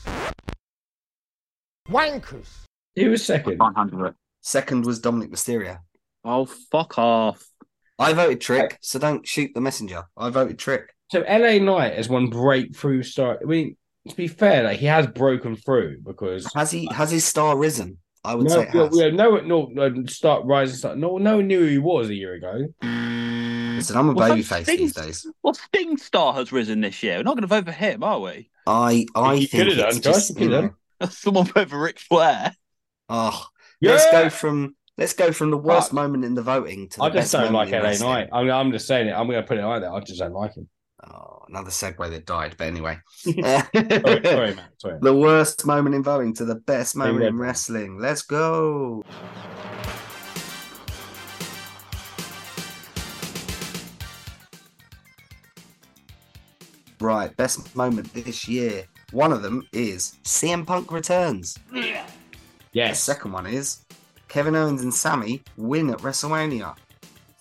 wankers. He was second. can't handle it. Second was Dominik Mysterio. Oh, fuck off. I voted Trick, so don't shoot the messenger. I voted Trick. So LA Knight has one breakthrough star. I mean, to be fair, like he has broken through because Has he has his star risen? I would no, say it no, has. no, no, no, start rising. Start. No, no one knew who he was a year ago. Listen, I'm a Well, babyface Sting- these days. Well, Sting Star has risen this year. We're not going to vote for him, are we? I I You think could've it's done, just you you know, Someone vote for Ric Flair. oh let's go from let's go from the worst Fuck. moment in the voting to the I just don't like LA. Knight. I'm, I'm just saying it. I'm going to put it like that. I just don't like him. Oh, another segue that died, but anyway. Sorry, sorry. Sorry. The worst moment in voting to the best moment in wrestling. Let's go. Right, best moment this year. One of them is CM Punk returns. The second one is Kevin Owens and Sami win at WrestleMania.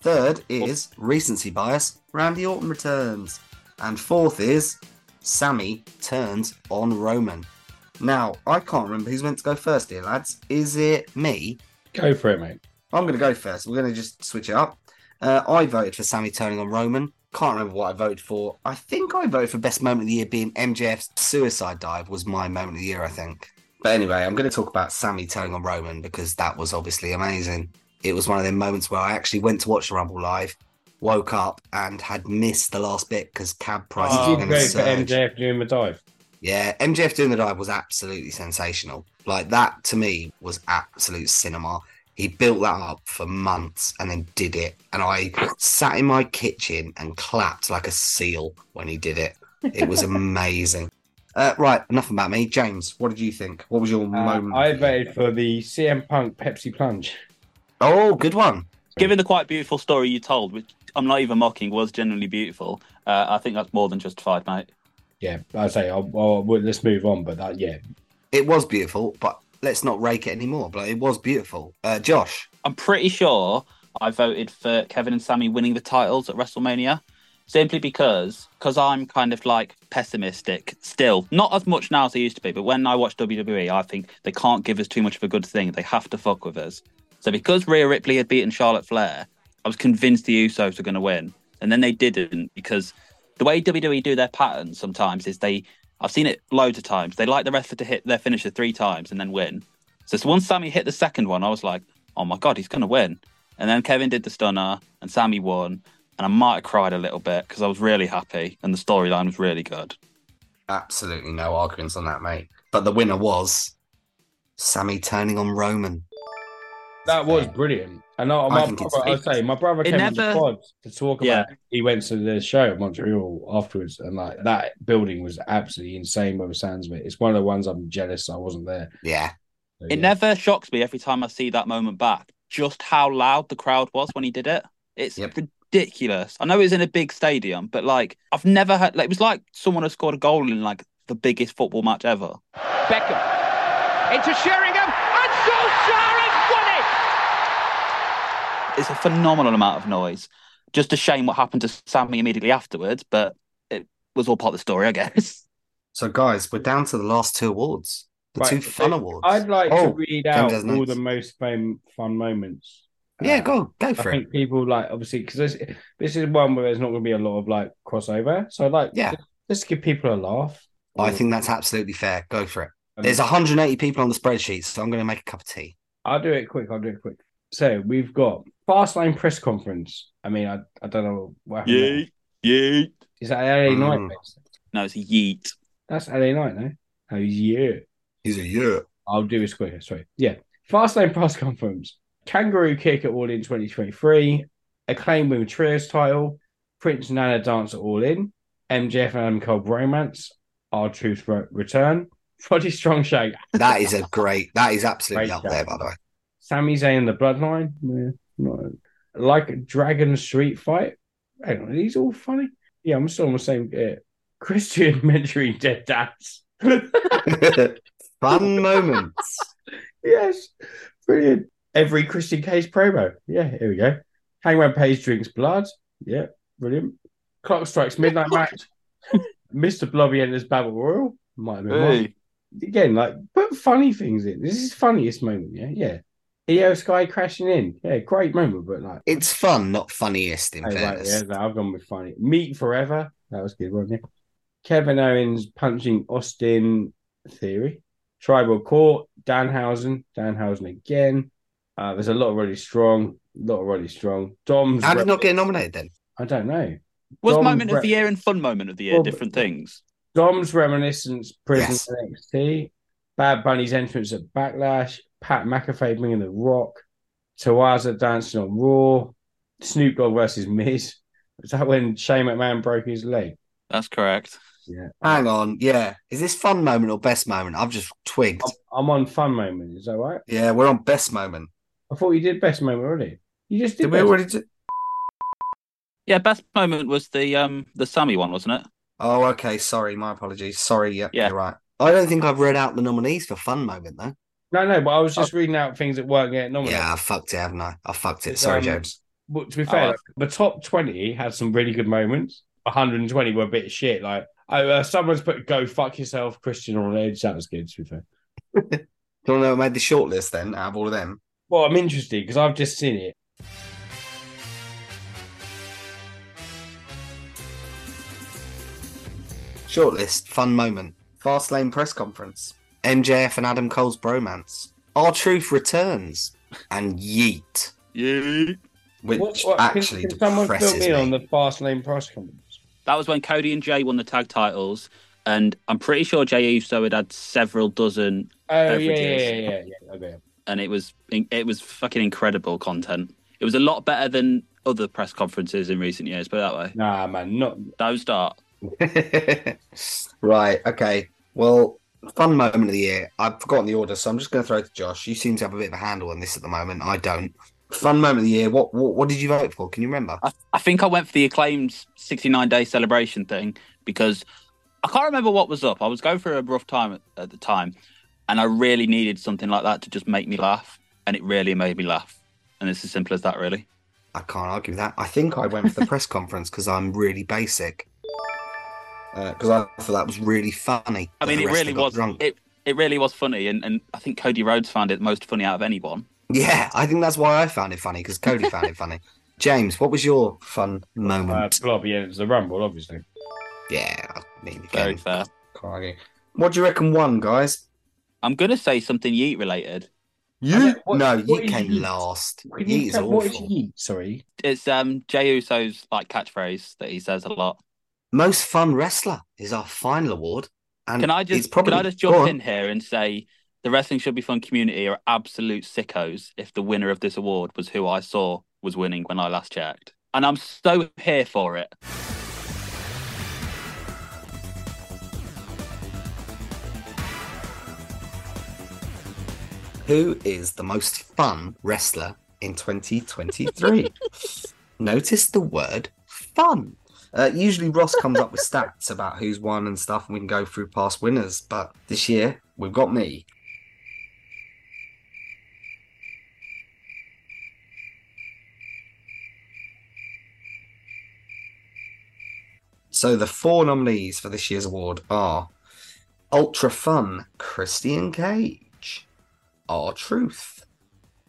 Third is recency bias. Randy Orton returns. And fourth is Sami turns on Roman. Now, I can't remember who's meant to go first here, lads. Is it me? Go for it, mate. I'm going to go first. We're going to just switch it up. Uh, I voted for Sami turning on Roman. Can't remember what I voted for. I think I voted for best moment of the year being MJF's suicide dive was my moment of the year. I think. But anyway, I'm going to talk about Sami turning on Roman because that was obviously amazing. It was one of the moments where I actually went to watch the Rumble live, woke up and had missed the last bit because cab prices Did were you going go for. MJF doing the dive? Yeah, MJF doing the dive was absolutely sensational. Like that to me was absolute cinema. He built that up for months and then did it. And I sat in my kitchen and clapped like a seal when he did it. It was amazing. Uh, right, enough about me. James, what did you think? What was your Uh, moment? I for voted for the CM Punk Pepsi Plunge. Oh, good one. Given the quite beautiful story you told, which I'm not even mocking, was genuinely beautiful. Uh, I think that's more than justified, mate. Yeah, I say, I'll, I'll, well, let's move on. But that, yeah, It was beautiful, but let's not rake it anymore. But it was beautiful. Uh, Josh, I'm pretty sure I voted for Kevin and Sami winning the titles at WrestleMania, simply because because I'm kind of like pessimistic still. Not as much now as I used to be, but when I watch WWE, I think they can't give us too much of a good thing. They have to fuck with us. So because Rhea Ripley had beaten Charlotte Flair, I was convinced the Usos were going to win, and then they didn't because the way WWE do their patterns sometimes is they. I've seen it loads of times. They like the wrestler to hit their finisher three times and then win. So, so once Sami hit the second one, I was like, oh my god, he's going to win. And then Kevin did the stunner, and Sami won, and I might have cried a little bit because I was really happy, and the storyline was really good. absolutely no arguments on that, mate. But the winner was Sami turning on Roman. that was brilliant. And I, I my think it's- brother, I say, my brother it came on the never- pod to talk Yeah. about. He went to the show at Montreal afterwards, and like that building was absolutely insane. By the sounds of it, it's one of the ones I'm jealous I wasn't there. Yeah. So, It yeah. never shocks me every time I see that moment back, just how loud the crowd was when he did it. It's Yep. Ridiculous. I know it was in a big stadium, but like I've never had like it was like someone had scored a goal in like the biggest football match ever. Beckham into Sheringham, and Solskjaer has won it! It's a phenomenal amount of noise. Just a shame what happened to Sami immediately afterwards, but it was all part of the story, I guess. So, guys, we're down to the last two awards, the Right, two so fun awards. I'd like Oh, to read out all notes. the most fun, fun moments. Yeah, go go I for it. think people like obviously because this, this is one where there's not going to be a lot of like crossover. So like, Yeah. just, just give people a laugh. I think that's absolutely fair. Go for it. Um, There's 180 people on the spreadsheet, so I'm going to make a cup of tea. I'll do it quick. I'll do it quick. So we've got Fastlane press conference. I mean, I, I don't know what happened. there. yeet. Is that LA Knight? Mm. mate? No, it's a yeet. That's LA Knight, no? Oh yeah. He's a yeah. I'll do this quicker. Sorry. Yeah. Fastlane press conference. Kangaroo kick at All In 2023. Acclaimed women trios title. Prince Nana dance at All In. MJF and Adam Cole romance. R-Truth Re- return. Roddy Strong shake. That is a great. That is absolutely Great up shout. there, by the way. Sami Zayn and the Bloodline. Yeah, not like Dragon Street fight. Hang on, are these all funny? Yeah, I'm still on the same. Uh, Christian mentoring dead dads. Fun moments. yes, brilliant. Every Christian Cage promo. Yeah, here we go. Hangman Page drinks blood. Yeah, brilliant. Clock strikes midnight match. Mr. Blobby enters Battle Royal. Might have been one. Again, like put funny things in. This is funniest moment. Yeah, yeah. IYO SKY crashing in. Yeah, great moment, but like. It's fun, not funniest, in right, fairness. yeah, no, I've gone with funny. Meet Forever. That was a good one, yeah. Kevin Owens punching Austin Theory. Tribal Court. Danhausen. Danhausen again. Uh, there's a lot of really strong. A lot of really strong. Dom's. How did rep- not get nominated then? I don't know. Was Dom's moment of rep- the year and fun moment of the year Well, different things? Dom's reminiscence prison Yes. NXT. Bad Bunny's entrance at Backlash. Pat McAfee bringing the Rock. Tawaza dancing on Raw. Snoop Dogg versus Miz. Is that when Shane McMahon broke his leg? That's correct. Yeah. Hang on. Yeah. Is this fun moment or best moment? I've just twigged. I'm, I'm on fun moment. Is that right? Yeah, we're on best moment. I thought you did best moment already. You just did. Did we already do? Yeah, best moment was the um the Sami one, wasn't it? Oh, okay. Sorry. My apologies. Sorry. Yeah, Yeah. you're right. I don't think I've read out the nominees for fun moment, though. No, no, but I was just reading out things that weren't getting nominated. Yeah, I fucked it, haven't I? I fucked it. Sorry, um, James. But to be fair, Oh. like, the top 20 had some really good moments. 120 were a bit shit. Like, oh, uh, someone's put "Go fuck yourself," Christian on edge. That was good. To be fair. Do you want to know what made the shortlist then out of all of them? Well, I'm interested because I've just seen it. Shortlist, fun moment. Fast lane press conference. MJF and Adam Cole's bromance. R-Truth returns. And yeet. Yeet. Which What- what- can- actually can, someone fill depresses me me. on the fast lane press conference? That was when Cody and Jey won the tag titles, and I'm pretty sure Jey Uso had had several dozen, Oh yeah, yeah, yeah, yeah, yeah. Okay. And it was it was fucking incredible content. It was a lot better than other press conferences in recent years. Put it that way. Nah, man, not. Don't start. right. Okay. Well, fun moment of the year. I've forgotten the order, so I'm just going to throw it to Josh. You seem to have a bit of a handle on this at the moment. I don't. Fun moment of the year. What what, what did you vote for? Can you remember? I, I think I went for the acclaimed 69 day celebration thing because I can't remember what was up. I was going through a rough time at, at the time, and I really needed something like that to just make me laugh, and it really made me laugh. And it's as simple as that, really. I can't argue with that. I think I went for the press conference because I'm really basic. Because I thought that was really funny. I mean, it really was. drunk. It it really was funny, and, and I think Cody Rhodes found it most funny out of anyone. Yeah, I think that's why I found it funny because Cody found it funny. James, what was your fun moment? Uh, moment? Blob, yeah, it's the Rumble, obviously. yeah, I mean, Very again, fair. Can't argue. what do you reckon won, guys? I'm gonna say something Yeet related. You? what- no, what you came yeet? last. Can Yeet you is tell what is awful. yeet? Sorry. It's um Jey Uso's like catchphrase that he says a lot. Most fun wrestler is our final award. And Can I it's just probably, can I just jump in here and say the wrestling should be fun community are absolute sickos if the winner of this award was who I saw was winning when I last checked. And I'm so here for it. Who is the most fun wrestler in 2023? Notice the word fun. Uh, usually Ross comes up with stats about who's won and stuff, and we can go through past winners. But this year, we've got me. So the four nominees for this year's award are Ultra Fun Christian Cage, R-Truth,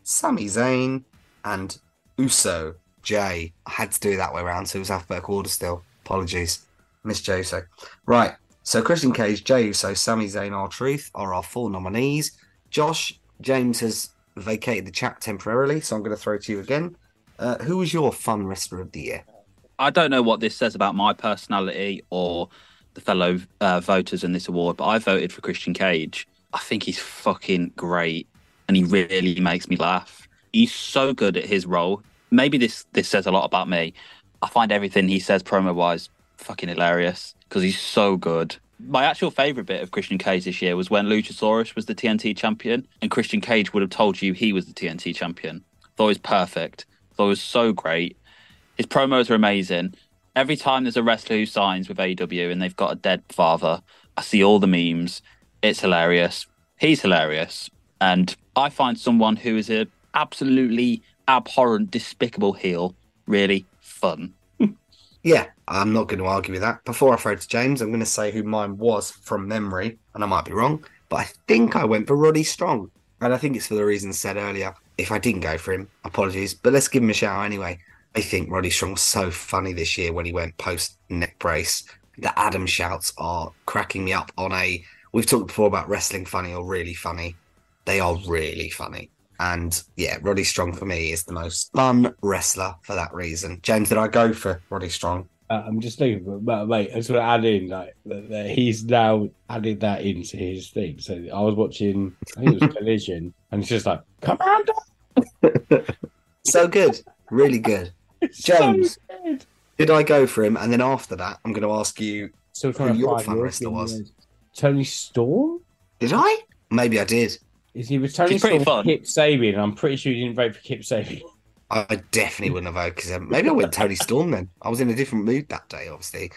Sami Zayn, and Uso Jey. I had to do it that way around, so it was alphabetical order still. Apologies. Miss Jey Uso. Right. So Christian Cage, Jey Uso, Sami Zayn, R-Truth are our four nominees. Josh, James has vacated the chat temporarily, so I'm going to throw to you again. Uh, who was your fun wrestler of the year? I don't know what this says about my personality or the fellow uh, voters in this award, but I voted for Christian Cage. I think he's fucking great, and he really makes me laugh. He's so good at his role. Maybe this this says a lot about me. I find everything he says promo wise fucking hilarious because he's so good. My actual favorite bit of Christian Cage this year was when Luchasaurus was the TNT champion, and Christian Cage would have told you he was the TNT champion. Thought it was perfect. Thought it was so great. His promos are amazing. Every time there's a wrestler who signs with AEW and they've got a dead father, I see all the memes. It's hilarious. He's hilarious. And I find someone who is a absolutely abhorrent, despicable heel really fun. Yeah, I'm not going to argue with that. Before I throw to James, I'm going to say who mine was from memory, and I might be wrong, but I think I went for Roddy Strong. And I think it's for the reasons said earlier. If I didn't go for him, apologies, but let's give him a shout anyway. I think Roddy Strong was so funny this year when he went post neck brace. The Adam shouts are cracking me up on a. We've talked before about wrestling funny or really funny. They are really funny. And yeah, Roddy Strong for me is the most fun wrestler for that reason. James, did I go for Roddy Strong? Uh, I'm just looking for, but mate, I just want to add in like that, that he's now added that into his thing. So I was watching, I think it was Collision, and it's just like, Commander, So good, really good. it's James. so good. Did I go for him? And then after that, I'm going to ask you, Still Who trying your find fun wrestler was? Toni Storm. did I? Maybe I did. Is he with Toni He's pretty Storm? fun. Kip Sabian. I'm pretty sure you didn't vote for Kip Sabian. I definitely wouldn't have voted because um, maybe I went Toni Storm then. I was in a different mood that day, obviously.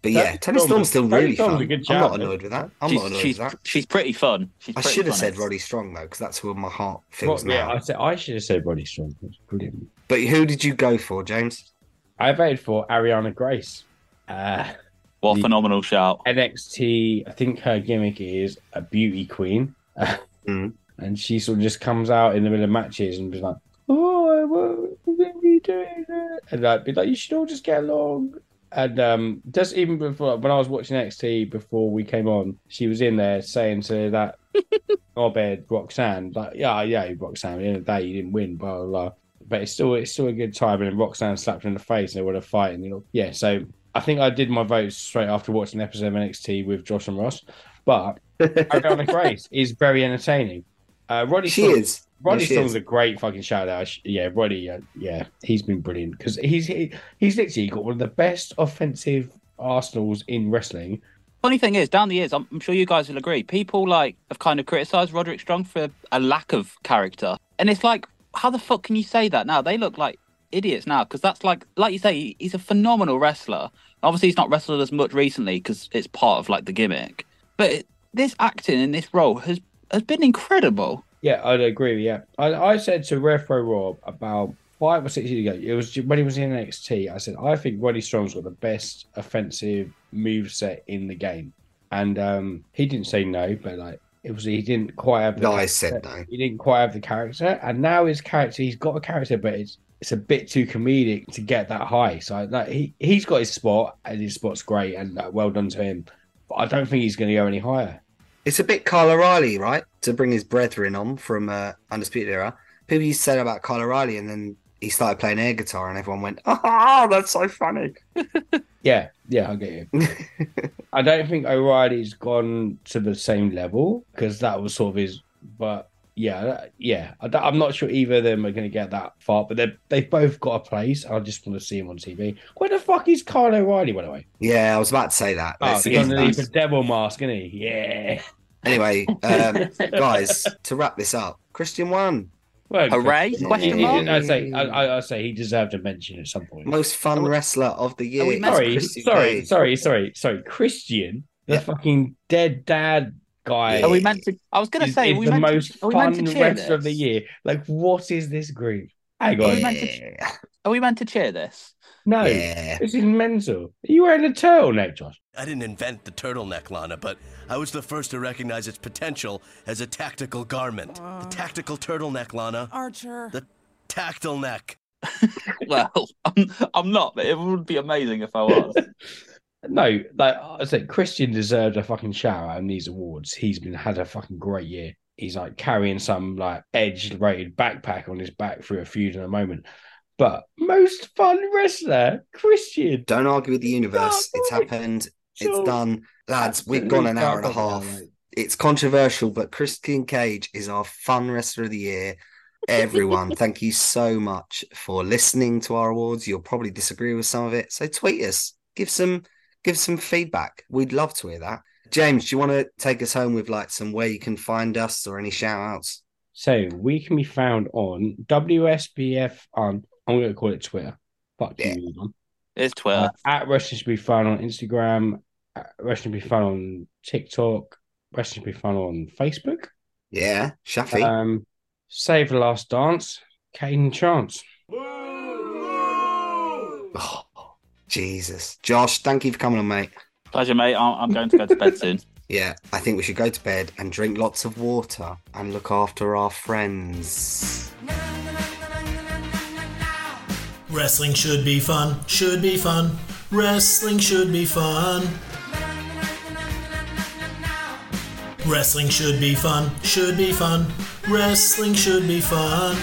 But yeah, Toni Toni Storm's- Storm's still Toni really Storm's fun. a good I'm not though. annoyed with that. I'm she's, not annoyed she's, with that. she's pretty fun. She's I pretty should have said Roddy Strong though, because that's who my heart feels Well, yeah, now. I said I should have said Roddy Strong. That's brilliant. But who did you go for, James? I voted for Ariana Grace. Uh, What a phenomenal shout. NXT, I think her gimmick is a beauty queen. Mm. And she sort of just comes out in the middle of matches and be like, Oh, what are you doing? It. And I'd be like, You should all just get along. And um, just even before when I was watching NXT before we came on, she was in there saying to that Abed, Roxanne, like yeah, yeah, Roxanne. At the end of the day, you didn't win, blah blah. blah. But it's still it's still a good time. And Roxanne slapped her in the face, and they would have fight. And you know, yeah. So I think I did my votes straight after watching an episode of NXT with Josh and Ross. But Ariana Grace is very entertaining. Uh, Roddy She Strong- is. Roddy Yeah, Strong's is. a great fucking shout out. Yeah, Roddy. Uh, yeah, he's been brilliant because he's he, he's literally got one of the best offensive arsenals in wrestling. Funny thing is, down the years, I'm, I'm sure you guys will agree. People like have kind of criticised Roderick Strong for a lack of character, and it's like, how the fuck can you say that now? They look like idiots now because that's like, like you say, he's a phenomenal wrestler. Obviously, he's not wrestled as much recently because it's part of like the gimmick. But this acting in this role has has been incredible. Yeah, I'd agree. Yeah, I, I said to Refro Rob about five or six years ago. It was when he was in NXT. I said I think Roddy Strong's got the best offensive move set in the game, and um, he didn't say no, but like it was he didn't quite have. The Guys said character. no. He didn't quite have the character, and now his character, he's got a character, but it's it's a bit too comedic to get that high. So like he he's got his spot, and his spot's great, and like, well done to him. But I don't think he's going to go any higher. It's a bit Kyle O'Reilly, right? To bring his brethren on from uh, Undisputed Era. People used to say about Kyle O'Reilly, and then he started playing air guitar, and everyone went, "Ah, that's so funny." Yeah, yeah, I get you. I don't think O'Reilly's gone to the same level because that was sort of his. But yeah, yeah, I, I'm not sure either of them are going to get that far. But they they've both got a place. I just want to see him on TV. Where the fuck is Kyle O'Reilly, by the way? Yeah, I was about to say that. Oh, Let's he's get underneath that. the devil mask, isn't he? Yeah. Anyway, um, guys, to wrap this up, Christian won. Well, Hooray? he- Question mark? I say, I, I, I say he deserved a mention at some point. Most fun wrestler of the year. we is meant- sorry, sorry, sorry, sorry, sorry. Christian, the Yeah. fucking dead dad guy. Are we meant to? I was going to say, is we the meant most to, are we meant fun to cheer wrestler of the year. Like, what is this group? Hang Are on. we meant to- Are we meant to cheer this? No, yeah. this is mental. Are you wearing a turtleneck, Josh? I didn't invent the turtleneck, Lana, but I was the first to recognize its potential as a tactical garment. the tactical turtleneck, Lana. Archer. The tactile neck. Well, I'm, I'm not, but it would be amazing if I was. No, like I said, Christian deserved a fucking shower in these awards. He's been had a fucking great year. He's like carrying some like edge rated backpack on his back through a feud in a moment. But most fun wrestler, Christian. Don't argue with the universe. It's happened. It's done. Lads, we've gone an hour and a half. It's controversial, but Christian Cage is our fun wrestler of the year. Everyone, thank you so much for listening to our awards. You'll probably disagree with some of it, so tweet us. Give some give some feedback. We'd love to hear that. James, do you want to take us home with like some where you can find us or any shout outs? So we can be found on WSBF on I'm going to call it Twitter. Fuck Yeah. you, Elon. It's Twitter. Uh, at Wrestling Should Be Fun on Instagram, at Wrestling Should Be Fun on TikTok, Wrestling Should Be Fun on Facebook. Yeah, Shafi. Um, Save the Last Dance, Caden Chance. oh, Jesus. Josh, thank you for coming on, mate. Pleasure, mate. I'm, I'm going to go to bed soon. Yeah, I think we should go to bed and drink lots of water and look after our friends. Wrestling should be fun, should be fun. Wrestling should be fun. Wrestling should be fun, should be fun. Wrestling should be fun.